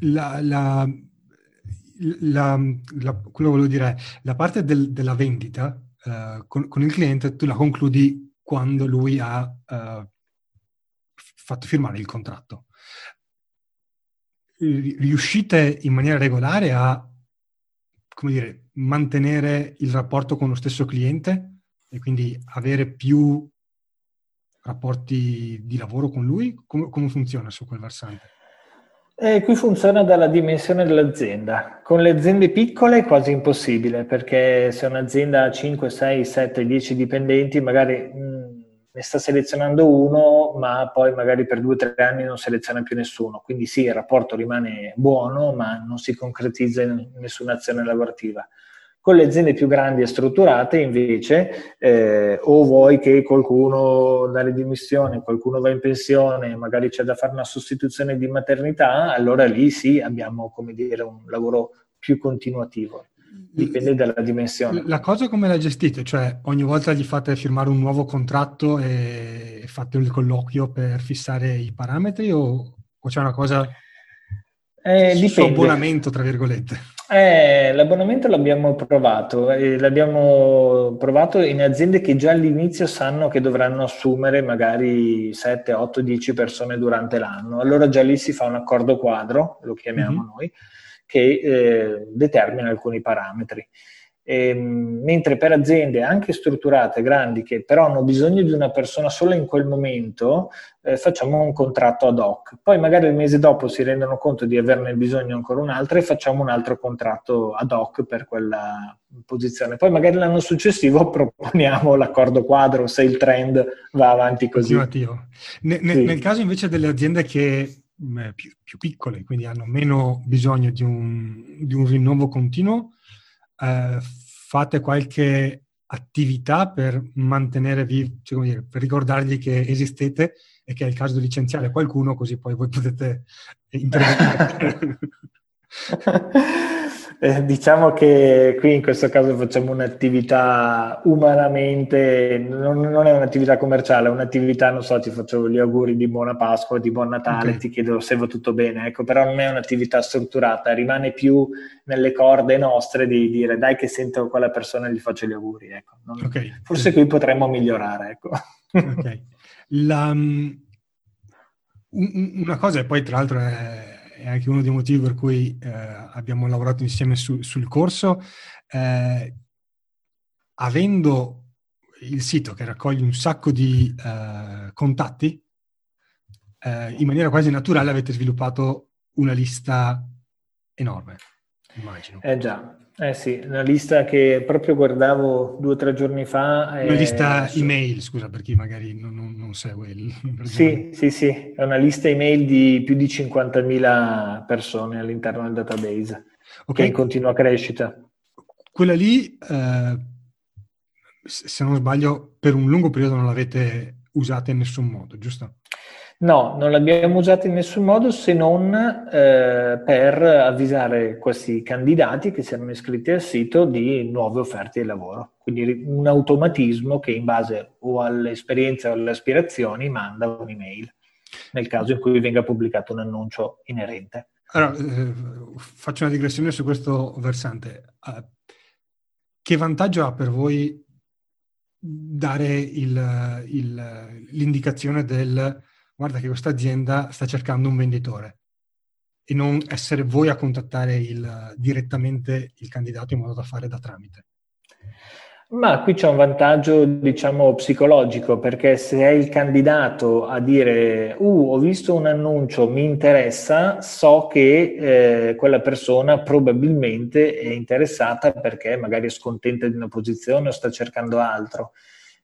la, la, la, quello volevo dire, la parte del, della vendita uh, con, con il cliente tu la concludi quando lui ha uh, fatto firmare il contratto. Riuscite in maniera regolare a, come dire, mantenere il rapporto con lo stesso cliente e quindi avere più rapporti di lavoro con lui? Come, come funziona su quel versante? Eh, qui funziona dalla dimensione dell'azienda. Con le aziende piccole è quasi impossibile perché se un'azienda ha 5, 6, 7, 10 dipendenti magari mh, ne sta selezionando uno, ma poi magari per due o tre anni non seleziona più nessuno. Quindi sì, il rapporto rimane buono, ma non si concretizza in nessuna azione lavorativa. Con le aziende più grandi e strutturate invece eh, o vuoi che qualcuno dà le dimissioni, qualcuno va in pensione, magari c'è da fare una sostituzione di maternità, allora lì sì abbiamo come dire un lavoro più continuativo dipende dalla dimensione. La cosa come la gestite? Cioè ogni volta gli fate firmare un nuovo contratto e fate il colloquio per fissare i parametri o, o c'è una cosa eh, su abbonamento, tra virgolette? Eh, l'abbonamento l'abbiamo provato, eh, l'abbiamo provato in aziende che già all'inizio sanno che dovranno assumere magari 7, 8, 10 persone durante l'anno. Allora già lì si fa un accordo quadro, lo chiamiamo mm-hmm. noi, che eh, determina alcuni parametri. E, ehm, mentre per aziende anche strutturate, grandi, che però hanno bisogno di una persona solo in quel momento, eh, facciamo un contratto ad hoc. Poi magari il mese dopo si rendono conto di averne bisogno ancora un'altra e facciamo un altro contratto ad hoc per quella posizione. Poi magari l'anno successivo proponiamo l'accordo quadro se il trend va avanti così. Ne, ne, sì. Nel caso invece delle aziende che più, più, piccole, quindi hanno meno bisogno di un, di un rinnovo continuo, eh, fate qualche attività per mantenere vivo, cioè dire, per ricordargli che esistete e che è il caso di licenziare qualcuno, così poi voi potete intervenire. Eh, diciamo che qui in questo caso facciamo un'attività umanamente, non, non, è un'attività commerciale, è un'attività, non so, ti faccio gli auguri di buona Pasqua, di buon Natale, okay. ti chiedo se va tutto bene, ecco, però non è un'attività strutturata, rimane più nelle corde nostre di dire dai che sento quella persona e gli faccio gli auguri, ecco. Non, okay. Forse qui potremmo migliorare, ecco. La, um, una cosa, e poi tra l'altro è è anche uno dei motivi per cui eh, abbiamo lavorato insieme su, sul corso, eh, avendo il sito che raccoglie un sacco di eh, contatti, eh, in maniera quasi naturale avete sviluppato una lista enorme, immagino. Eh già, eh sì, una lista che proprio guardavo due o tre giorni fa. Una lista su... email, scusa, per chi magari non, non, non segue il... Sì, sì, sì, è una lista email di più di 50.000 persone all'interno del database, okay. che è in continua crescita. Quella lì, eh, se non sbaglio, per un lungo periodo non l'avete usata in nessun modo, giusto? No, non l'abbiamo usata in nessun modo se non eh, per avvisare questi candidati che si erano iscritti al sito di nuove offerte di lavoro. Quindi un automatismo che in base o alle esperienze o alle aspirazioni manda un'email, nel caso in cui venga pubblicato un annuncio inerente. Allora, eh, faccio una digressione su questo versante. Uh, che vantaggio ha per voi dare il, il, l'indicazione del guarda che questa azienda sta cercando un venditore e non essere voi a contattare il, direttamente il candidato in modo da fare da tramite. Ma qui c'è un vantaggio, diciamo, psicologico, perché se è il candidato a dire, uh, ho visto un annuncio, mi interessa, so che eh, quella persona probabilmente è interessata perché magari è scontenta di una posizione o sta cercando altro.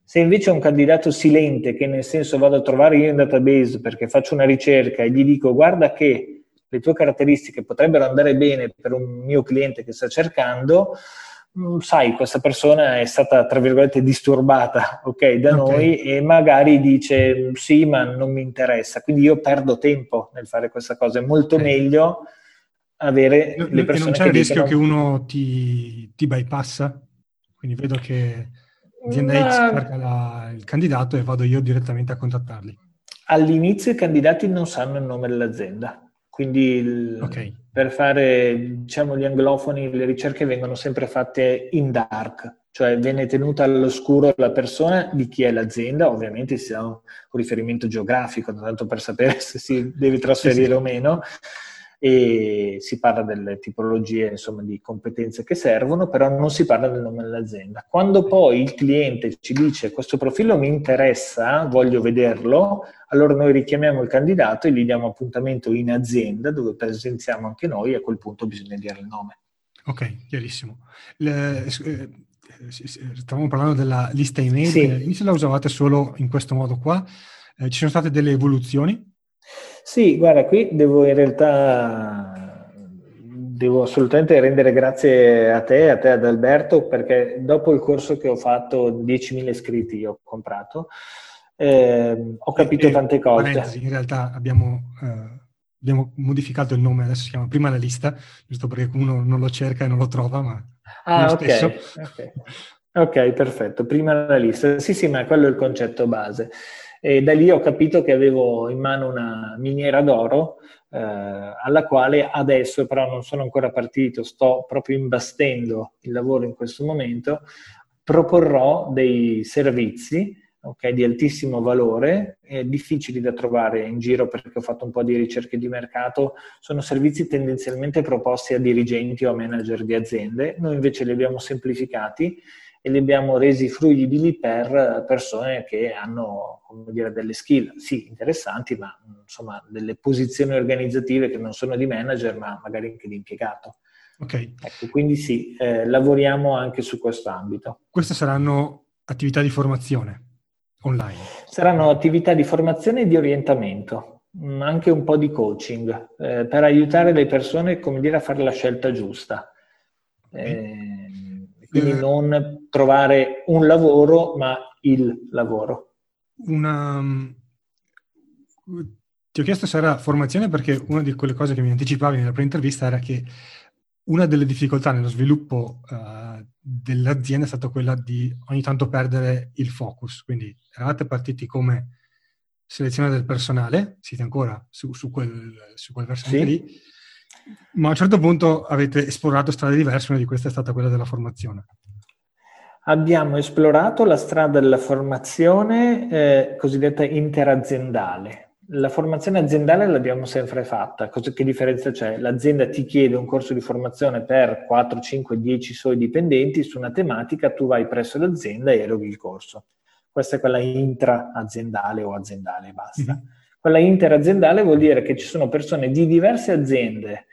Se invece è un candidato silente, che nel senso vado a trovare io in database perché faccio una ricerca e gli dico guarda che le tue caratteristiche potrebbero andare bene per un mio cliente che sta cercando, mm, sai, questa persona è stata, tra virgolette, disturbata, ok, da okay. noi e magari dice sì, ma non mi interessa. Quindi io perdo tempo nel fare questa cosa. È molto okay. meglio avere le persone che... non c'è il rischio dicono... che uno ti, ti bypassa? Quindi vedo che Azienda X cerca la, il candidato e vado io direttamente a contattarli. All'inizio i candidati non sanno il nome dell'azienda, quindi il, okay. per fare diciamo, gli anglofoni le ricerche vengono sempre fatte in dark, cioè viene tenuta all'oscuro la persona di chi è l'azienda, ovviamente si ha un riferimento geografico, tanto per sapere se si deve trasferire sì, sì. o meno, e si parla delle tipologie insomma, di competenze che servono, però non si parla del nome dell'azienda. Quando poi il cliente ci dice questo profilo mi interessa, voglio vederlo, allora noi richiamiamo il candidato e gli diamo appuntamento in azienda dove presenziamo anche noi e a quel punto bisogna dire il nome. Ok, chiarissimo. Le, eh, stavamo parlando della lista email, sì. all'inizio la usavate solo in questo modo qua, eh, ci sono state delle evoluzioni? Sì, guarda, qui devo in realtà devo assolutamente rendere grazie a te, a te ad Alberto, perché dopo il corso che ho fatto, 10.000 iscritti ho comprato, eh, ho capito e, tante cose. In realtà abbiamo, eh, abbiamo, modificato il nome, adesso si chiama Prima la lista, giusto perché uno non lo cerca e non lo trova, ma ah, okay. Okay. ok, perfetto, Prima la lista. Sì, sì, ma quello è il concetto base. E da lì ho capito che avevo in mano una miniera d'oro eh, alla quale adesso però non sono ancora partito, sto proprio imbastendo il lavoro in questo momento, proporrò dei servizi okay, di altissimo valore, eh, difficili da trovare in giro perché ho fatto un po' di ricerche di mercato, sono servizi tendenzialmente proposti a dirigenti o a manager di aziende, noi invece li abbiamo semplificati e li abbiamo resi fruibili per persone che hanno come dire, delle skill, sì, interessanti, ma insomma delle posizioni organizzative che non sono di manager, ma magari anche di impiegato. Ok. Ecco, quindi sì, eh, lavoriamo anche su questo ambito. Queste saranno attività di formazione online? Saranno attività di formazione e di orientamento, mm, anche un po' di coaching, eh, per aiutare le persone, come dire, a fare la scelta giusta. Okay. Eh, quindi eh, non trovare un lavoro, ma il lavoro. Una... Ti ho chiesto se era formazione perché una di quelle cose che mi anticipavi nella pre-intervista era che una delle difficoltà nello sviluppo uh, dell'azienda è stata quella di ogni tanto perdere il focus. Quindi eravate partiti come selezione del personale, siete ancora su, su quel, su quel versante sì. lì, ma a un certo punto avete esplorato strade diverse, una di queste è stata quella della formazione. Abbiamo esplorato la strada della formazione eh, cosiddetta interaziendale. La formazione aziendale l'abbiamo sempre fatta. Cosa, che differenza c'è? L'azienda ti chiede un corso di formazione per 4, 5, 10 suoi dipendenti su una tematica, tu vai presso l'azienda e eroghi il corso. Questa è quella intra-aziendale o aziendale, basta. Mm-hmm. Quella interaziendale vuol dire che ci sono persone di diverse aziende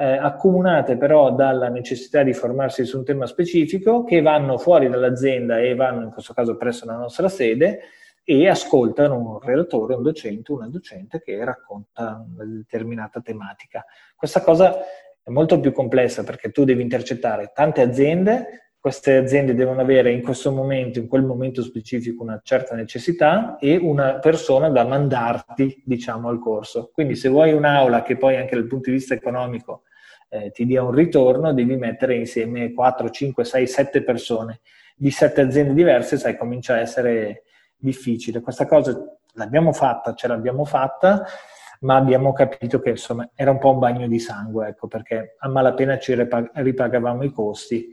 eh, accomunate però dalla necessità di formarsi su un tema specifico che vanno fuori dall'azienda e vanno in questo caso presso la nostra sede e ascoltano un relatore, un docente, una docente che racconta una determinata tematica. Questa cosa è molto più complessa perché tu devi intercettare tante aziende queste aziende devono avere in questo momento, in quel momento specifico, una certa necessità e una persona da mandarti, diciamo, al corso. Quindi se vuoi un'aula che poi anche dal punto di vista economico eh, ti dia un ritorno, devi mettere insieme 4, 5, 6, 7 persone di sette aziende diverse, sai, comincia a essere difficile. Questa cosa l'abbiamo fatta, ce l'abbiamo fatta, ma abbiamo capito che insomma era un po' un bagno di sangue, ecco, perché a malapena ci ripagavamo i costi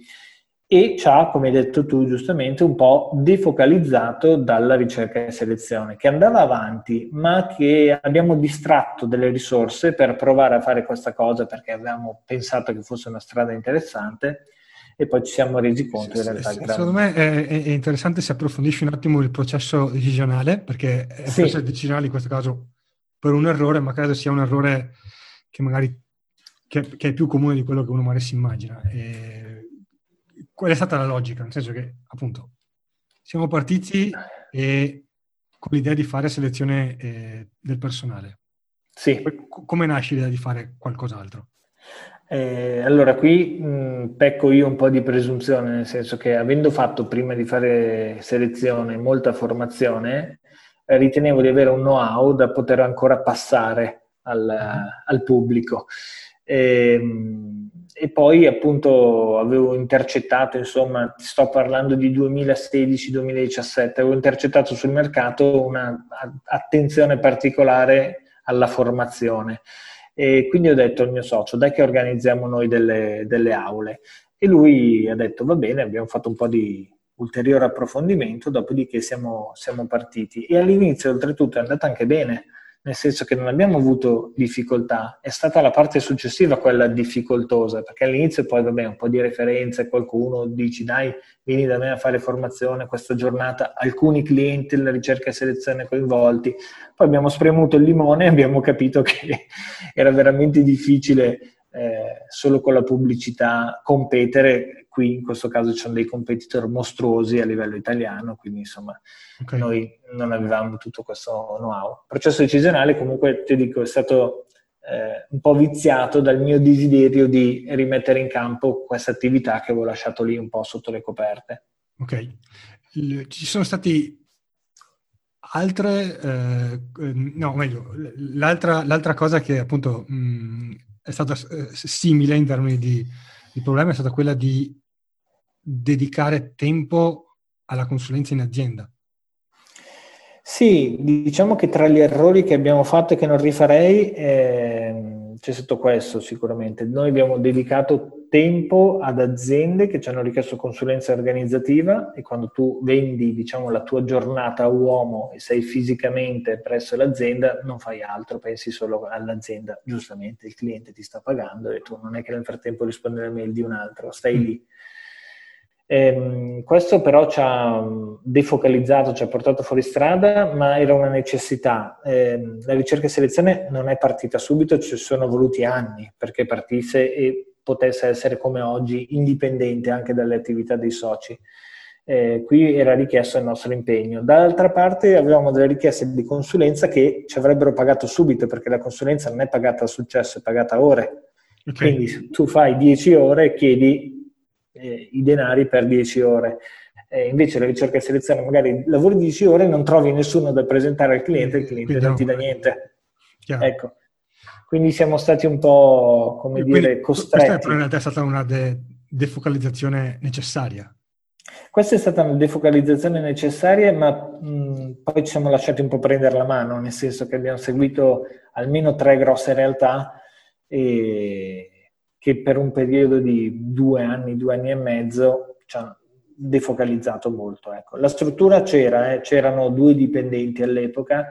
e ci ha, come hai detto tu giustamente, un po' defocalizzato dalla ricerca e selezione, che andava avanti, ma che abbiamo distratto delle risorse per provare a fare questa cosa perché avevamo pensato che fosse una strada interessante e poi ci siamo resi conto in realtà che Secondo me è, è, interessante se approfondisci un attimo il processo decisionale, perché il sì. processo decisionale in questo caso per un errore, ma credo sia un errore che magari che, che è più comune di quello che uno magari si immagina. E qual è stata la logica? Nel senso che, appunto, siamo partiti e con l'idea di fare selezione eh, del personale. Sì. Come nasce l'idea di fare qualcos'altro? Eh, allora, qui mh, pecco io un po' di presunzione, nel senso che avendo fatto prima di fare selezione molta formazione, eh, ritenevo di avere un know-how da poter ancora passare al, uh-huh. al pubblico. E, ehm, e poi appunto avevo intercettato, insomma, sto parlando di 2016-2017, avevo intercettato sul mercato un'attenzione particolare alla formazione. E quindi ho detto al mio socio, dai che organizziamo noi delle, delle aule. E lui ha detto, va bene, abbiamo fatto un po' di ulteriore approfondimento, dopodiché siamo, siamo partiti. E all'inizio, oltretutto, è andata anche bene nel senso che non abbiamo avuto difficoltà, è stata la parte successiva quella difficoltosa, perché all'inizio poi vabbè un po' di referenze, qualcuno dici dai vieni da me a fare formazione questa giornata, alcuni clienti la ricerca e selezione coinvolti, poi abbiamo spremuto il limone e abbiamo capito che era veramente difficile eh, solo con la pubblicità competere qui in questo caso ci sono dei competitor mostruosi a livello italiano, quindi insomma okay. noi non avevamo tutto questo know-how. Il processo decisionale comunque, ti dico, è stato eh, un po' viziato dal mio desiderio di rimettere in campo questa attività che avevo lasciato lì un po' sotto le coperte. Ok, ci sono stati altre, eh, no meglio, l'altra, l'altra, cosa che appunto mh, è stata eh, simile in termini di, di problema è stata quella di dedicare tempo alla consulenza in azienda. Sì, diciamo che tra gli errori che abbiamo fatto e che non rifarei eh, c'è stato questo sicuramente. Noi abbiamo dedicato tempo ad aziende che ci hanno richiesto consulenza organizzativa e quando tu vendi diciamo, la tua giornata a uomo e sei fisicamente presso l'azienda non fai altro, pensi solo all'azienda. Giustamente il cliente ti sta pagando e tu non è che nel frattempo rispondi alle mail di un altro, stai lì Ehm, questo però ci ha defocalizzato, ci ha portato fuori strada, ma era una necessità. Ehm, la ricerca e selezione non è partita subito, ci sono voluti anni perché partisse e potesse essere come oggi indipendente anche dalle attività dei soci. Eh, qui era richiesto il nostro impegno. Dall'altra parte avevamo delle richieste di consulenza che ci avrebbero pagato subito perché la consulenza non è pagata a successo, è pagata a ore. Okay. Quindi tu fai 10 ore e chiedi eh, i denari per 10 ore. Eh, invece la ricerca e selezione, magari lavori 10 ore e non trovi nessuno da presentare al cliente, il cliente Quindi non ti dà niente. Ecco. Quindi siamo stati un po', come Quindi dire, costretti. Questa è in realtà stata una de- defocalizzazione necessaria. Questa è stata una defocalizzazione necessaria, ma mh, poi ci siamo lasciati un po' prendere la mano, nel senso che abbiamo seguito almeno tre grosse realtà e, che per un periodo di due anni, due anni e mezzo ci ha defocalizzato molto. Ecco. La struttura c'era, eh, c'erano due dipendenti all'epoca,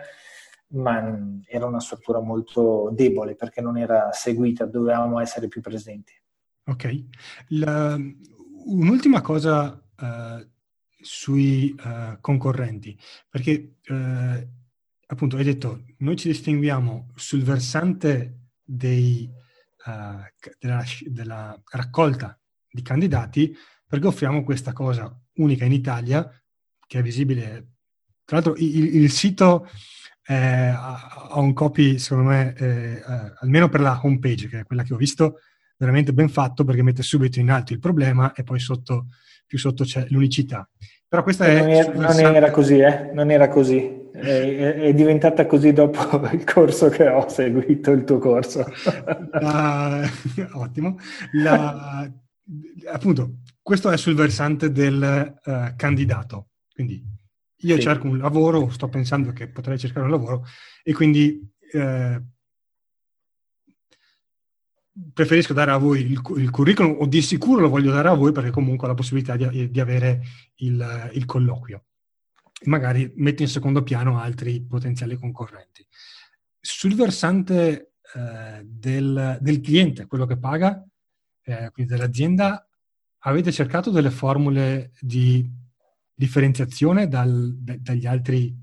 ma era una struttura molto debole perché non era seguita, dovevamo essere più presenti. Ok. La, un'ultima cosa uh, sui uh, concorrenti, perché uh, appunto hai detto noi ci distinguiamo sul versante dei della, della, raccolta di candidati perché offriamo questa cosa unica in Italia che è visibile. Tra l'altro il, il sito eh, ha, un copy, secondo me, eh, eh, almeno per la home page, che è quella che ho visto, veramente ben fatto perché mette subito in alto il problema e poi sotto, più sotto c'è l'unicità. Però questa non è... Non era così, eh? Non era così è, è, diventata così dopo il corso che ho seguito, il tuo corso. La, ottimo. La, appunto, questo è sul versante del uh, candidato. Quindi io sì. cerco un lavoro, sto pensando che potrei cercare un lavoro e quindi eh, preferisco dare a voi il, il, curriculum o di sicuro lo voglio dare a voi perché comunque ho la possibilità di, di avere il, il colloquio magari metto in secondo piano altri potenziali concorrenti. Sul versante eh, del, del, cliente, quello che paga, eh, quindi dell'azienda, avete cercato delle formule di differenziazione dal, d- dagli altri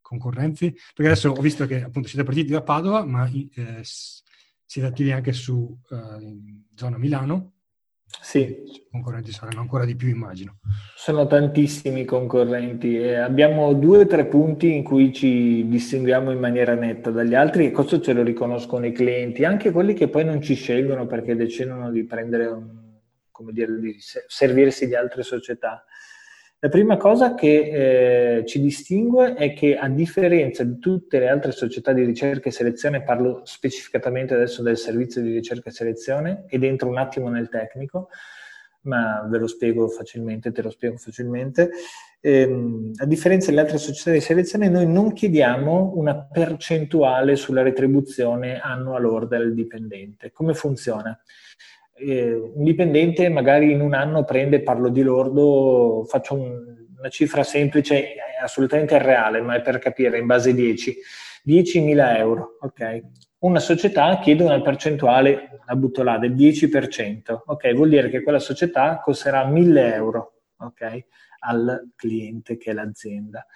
concorrenti? Perché adesso ho visto che appunto siete partiti da Padova, ma eh, siete attivi anche su eh, zona Milano. Sì. I concorrenti saranno ancora di più, immagino. Sono tantissimi concorrenti e abbiamo due o tre punti in cui ci distinguiamo in maniera netta dagli altri e questo ce lo riconoscono i clienti, anche quelli che poi non ci scelgono perché decidono di prendere un, come dire, di servirsi di altre società. La prima cosa che eh, ci distingue è che a differenza di tutte le altre società di ricerca e selezione, parlo specificatamente adesso del servizio di ricerca e selezione ed entro un attimo nel tecnico, ma ve lo spiego facilmente, te lo spiego facilmente. Ehm, a differenza delle altre società di selezione, noi non chiediamo una percentuale sulla retribuzione annua lorda del dipendente. Come funziona? Eh, un dipendente magari in un anno prende, parlo di lordo, faccio un, una cifra semplice, assolutamente reale, ma è per capire, in base 10, 10.000 euro, ok? Una società chiede una percentuale, la butto là, del 10%, ok? Vuol dire che quella società costerà 1.000 euro, ok? Al cliente che è l'azienda.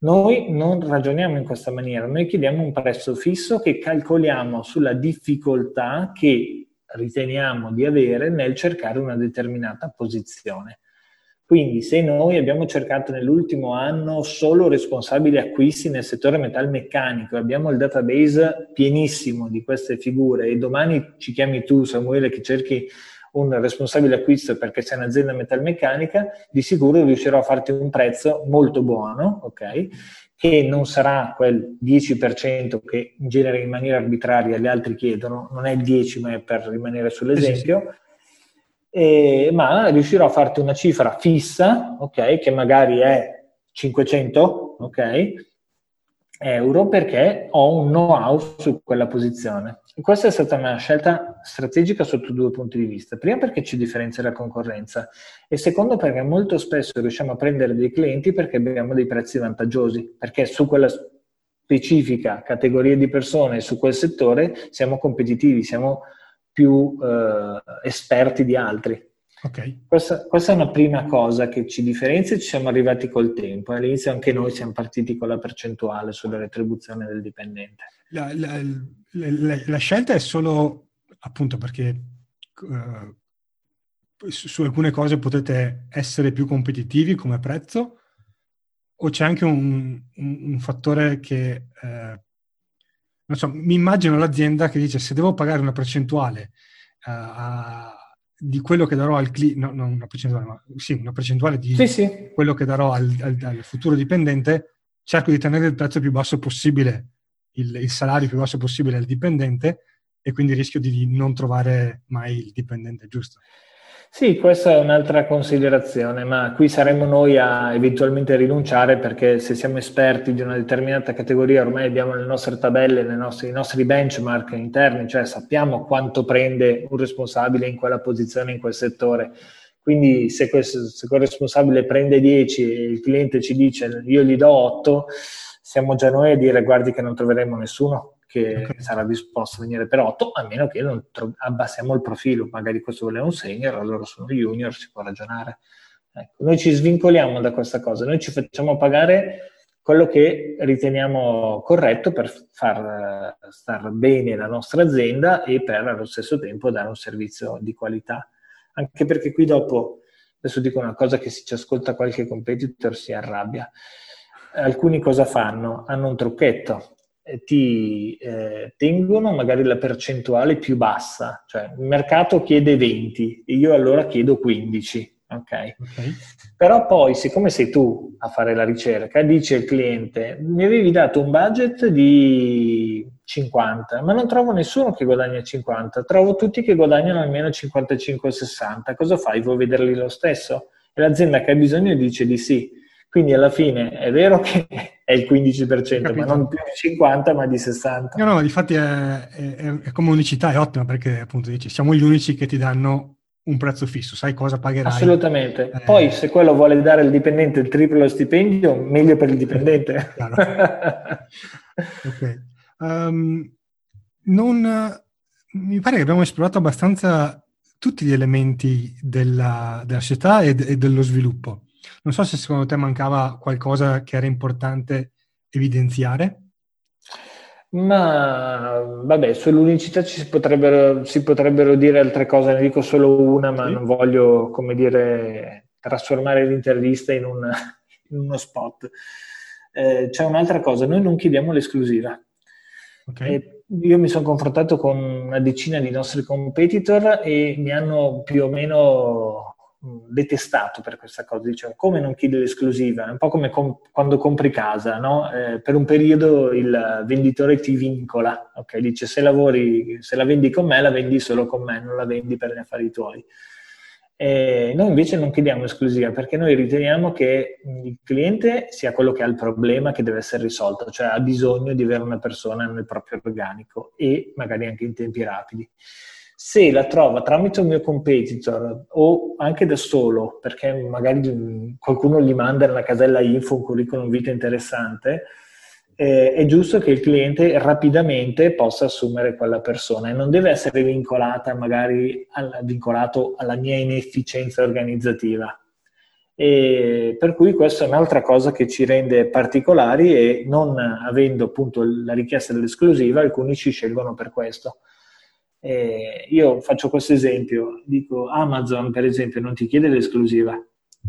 Noi non ragioniamo in questa maniera, noi chiediamo un prezzo fisso che calcoliamo sulla difficoltà che riteniamo di avere nel cercare una determinata posizione. Quindi se noi abbiamo cercato nell'ultimo anno solo responsabili acquisti nel settore metalmeccanico, abbiamo il database pienissimo di queste figure e domani ci chiami tu Samuele che cerchi un responsabile acquisto perché sei un'azienda metalmeccanica, di sicuro riuscirò a farti un prezzo molto buono, ok? Che non sarà quel 10% che in genere in maniera arbitraria gli altri chiedono, non è il 10 ma è per rimanere sull'esempio, eh, ma riuscirò a farti una cifra fissa, ok, che magari è 500, ok, euro perché ho un know-how su quella posizione. E questa è stata una scelta strategica sotto due punti di vista. Prima perché ci differenzia la concorrenza e secondo perché molto spesso riusciamo a prendere dei clienti perché abbiamo dei prezzi vantaggiosi, perché su quella specifica categoria di persone, su quel settore, siamo competitivi, siamo più eh, esperti di altri. Okay. Questa, questa, è una prima cosa che ci differenzia e ci siamo arrivati col tempo. All'inizio anche noi siamo partiti con la percentuale sulla retribuzione del dipendente. La, la, la, la scelta è solo appunto perché uh, su, su, alcune cose potete essere più competitivi come prezzo o c'è anche un, un, un fattore che uh, non so, mi immagino l'azienda che dice se devo pagare una percentuale uh, di quello che darò al cliente, no, non una percentuale, ma sì, una percentuale di sì, sì. quello che darò al, al, al, futuro dipendente, cerco di tenere il prezzo più basso possibile, il, il salario più basso possibile al dipendente e quindi rischio di non trovare mai il dipendente giusto. Sì, questa è un'altra considerazione, ma qui saremmo noi a eventualmente rinunciare perché se siamo esperti di una determinata categoria, ormai abbiamo le nostre tabelle, le nostre, i nostri benchmark interni, cioè sappiamo quanto prende un responsabile in quella posizione, in quel settore. Quindi se, questo, se quel responsabile prende 10 e il cliente ci dice io gli do 8, siamo già noi a dire guardi che non troveremo nessuno che sarà disposto a venire per 8, a meno che non tro- abbassiamo il profilo, magari questo vuole un senior, allora sono junior, si può ragionare. Ecco, noi ci svincoliamo da questa cosa, noi ci facciamo pagare quello che riteniamo corretto per far star bene la nostra azienda e per allo stesso tempo dare un servizio di qualità. Anche perché qui dopo, adesso dico una cosa che se ci ascolta qualche competitor si arrabbia. Alcuni cosa fanno? Hanno un trucchetto, ti eh, tengono magari la percentuale più bassa, cioè il mercato chiede 20 e io allora chiedo 15. Okay. ok. Però poi, siccome sei tu a fare la ricerca, dice il cliente: Mi avevi dato un budget di 50, ma non trovo nessuno che guadagna 50, trovo tutti che guadagnano almeno 55-60. Cosa fai? Vuoi vederli lo stesso? E l'azienda che ha bisogno dice di sì. Quindi alla fine è vero che è il 15%, ma non più di 50, ma di 60. No, no, infatti è, è, è, come unicità, è ottima perché appunto dici, siamo gli unici che ti danno un prezzo fisso, sai cosa pagherai. Assolutamente. Eh, Poi se quello vuole dare al dipendente il triplo stipendio, meglio per il dipendente. ok. Um, non, mi pare che abbiamo esplorato abbastanza tutti gli elementi della, della società e, e dello sviluppo. Non so se secondo te mancava qualcosa che era importante evidenziare. Ma vabbè, sull'unicità ci si potrebbero, si potrebbero dire altre cose, ne dico solo una, ma sì. non voglio, come dire, trasformare l'intervista in, un, in uno spot. Eh, c'è un'altra cosa, noi non chiediamo l'esclusiva. Okay. io mi sono confrontato con una decina di nostri competitor e mi hanno più o meno detestato per questa cosa, diceva come non chiedi l'esclusiva, è un po' come com- quando compri casa, no? eh, per un periodo il venditore ti vincola, ok? dice se lavori, se la vendi con me la vendi solo con me, non la vendi per gli affari tuoi. E noi invece non chiediamo esclusiva perché noi riteniamo che il cliente sia quello che ha il problema che deve essere risolto, cioè ha bisogno di avere una persona nel proprio organico e magari anche in tempi rapidi se la trova tramite un mio competitor o anche da solo, perché magari qualcuno gli manda nella casella info un curriculum vita interessante, eh, è giusto che il cliente rapidamente possa assumere quella persona e non deve essere vincolata magari al, vincolato alla mia inefficienza organizzativa. E per cui questa è un'altra cosa che ci rende particolari e non avendo appunto la richiesta dell'esclusiva, alcuni ci scelgono per questo. Eh, io faccio questo esempio, dico Amazon per esempio non ti chiede l'esclusiva,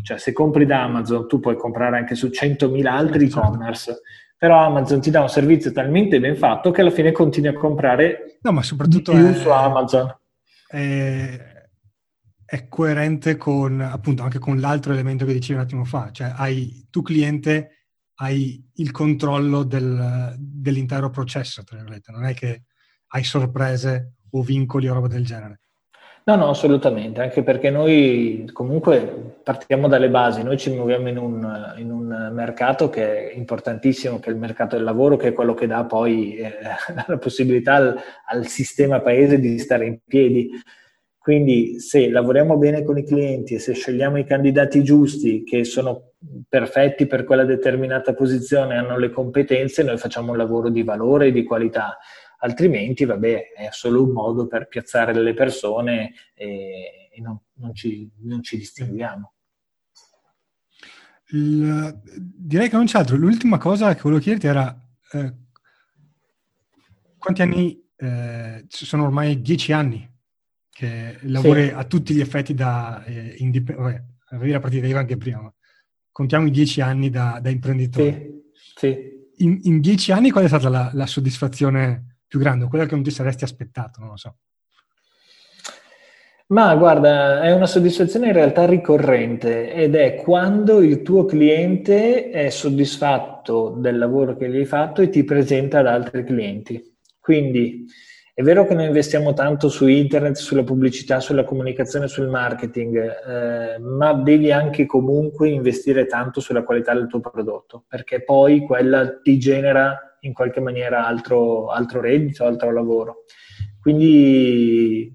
Cioè se compri da Amazon tu puoi comprare anche su 100.000 altri certo. e-commerce, però Amazon ti dà un servizio talmente ben fatto che alla fine continui a comprare no, ma soprattutto più è, su Amazon. È, è, coerente con appunto anche con l'altro elemento che dicevi un attimo fa, cioè hai tu cliente hai il controllo del, dell'intero processo, tra virgolette, non è che hai sorprese o vincoli o roba del genere. No, no, assolutamente, anche perché noi comunque partiamo dalle basi, noi ci muoviamo in un, in un mercato che è importantissimo, che è il mercato del lavoro, che è quello che dà poi eh, la possibilità al, al sistema paese di stare in piedi. Quindi se lavoriamo bene con i clienti e se scegliamo i candidati giusti che sono perfetti per quella determinata posizione, hanno le competenze, noi facciamo un lavoro di valore e di qualità altrimenti vabbè è solo un modo per piazzare delle persone e, e non, non, ci, non, ci, distinguiamo. Il, direi che non c'è altro. L'ultima cosa che volevo chiederti era eh, quanti anni, eh, sono ormai dieci anni che lavori sì. a tutti gli effetti da eh, indipendente, avevi la partita IVA anche prima, ma contiamo i dieci anni da, da imprenditore. Sì, sì. In, in, dieci anni qual è stata la, la soddisfazione più grande, quella che non ti saresti aspettato, non lo so. Ma guarda, è una soddisfazione in realtà ricorrente ed è quando il tuo cliente è soddisfatto del lavoro che gli hai fatto e ti presenta ad altri clienti. Quindi è vero che noi investiamo tanto su internet, sulla pubblicità, sulla comunicazione, sul marketing, eh, ma devi anche comunque investire tanto sulla qualità del tuo prodotto, perché poi quella ti genera in qualche maniera altro, altro reddito, altro lavoro. Quindi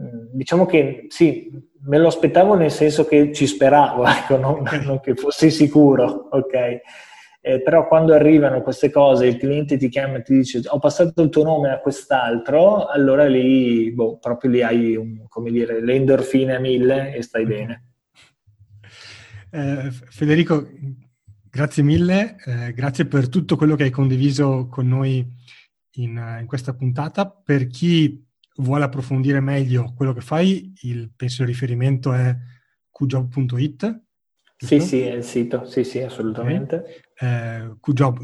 mm, diciamo che sì, me lo aspettavo nel senso che ci speravo, ecco, non, non che fossi sicuro, ok? Eh, però quando arrivano queste cose, il cliente ti chiama e ti dice ho passato il tuo nome a quest'altro, allora lì, boh, proprio lì hai, un, come dire, le endorfine a mille e stai bene. Eh, Federico, Grazie mille, eh, grazie per tutto quello che hai condiviso con noi in, in, questa puntata. Per chi vuole approfondire meglio quello che fai, il, penso il riferimento è qjob.it. Sì, sì, è il sito, sì, sì, assolutamente. Okay. Eh, qjob,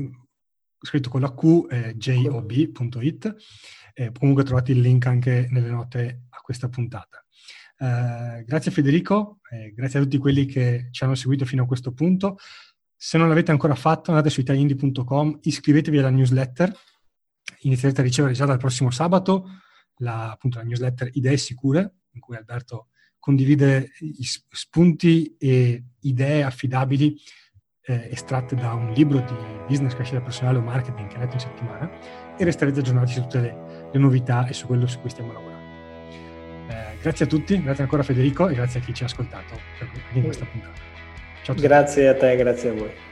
scritto con la Q, eh, job.it. Eh, comunque trovate il link anche nelle note a questa puntata. Eh, grazie Federico, eh, grazie a tutti quelli che ci hanno seguito fino a questo punto. Se non l'avete ancora fatto, andate su italiindi.com, iscrivetevi alla newsletter, inizierete a ricevere già dal prossimo sabato la, appunto, la newsletter Idee Sicure, in cui Alberto condivide spunti e idee affidabili eh, estratte da un libro di business, crescita personale o marketing che ha letto in settimana e resterete aggiornati su tutte le, le novità e su quello su cui stiamo lavorando. Eh, grazie a tutti, grazie ancora Federico e grazie a chi ci ha ascoltato in questa puntata. Ciao Grazie a te, grazie a voi.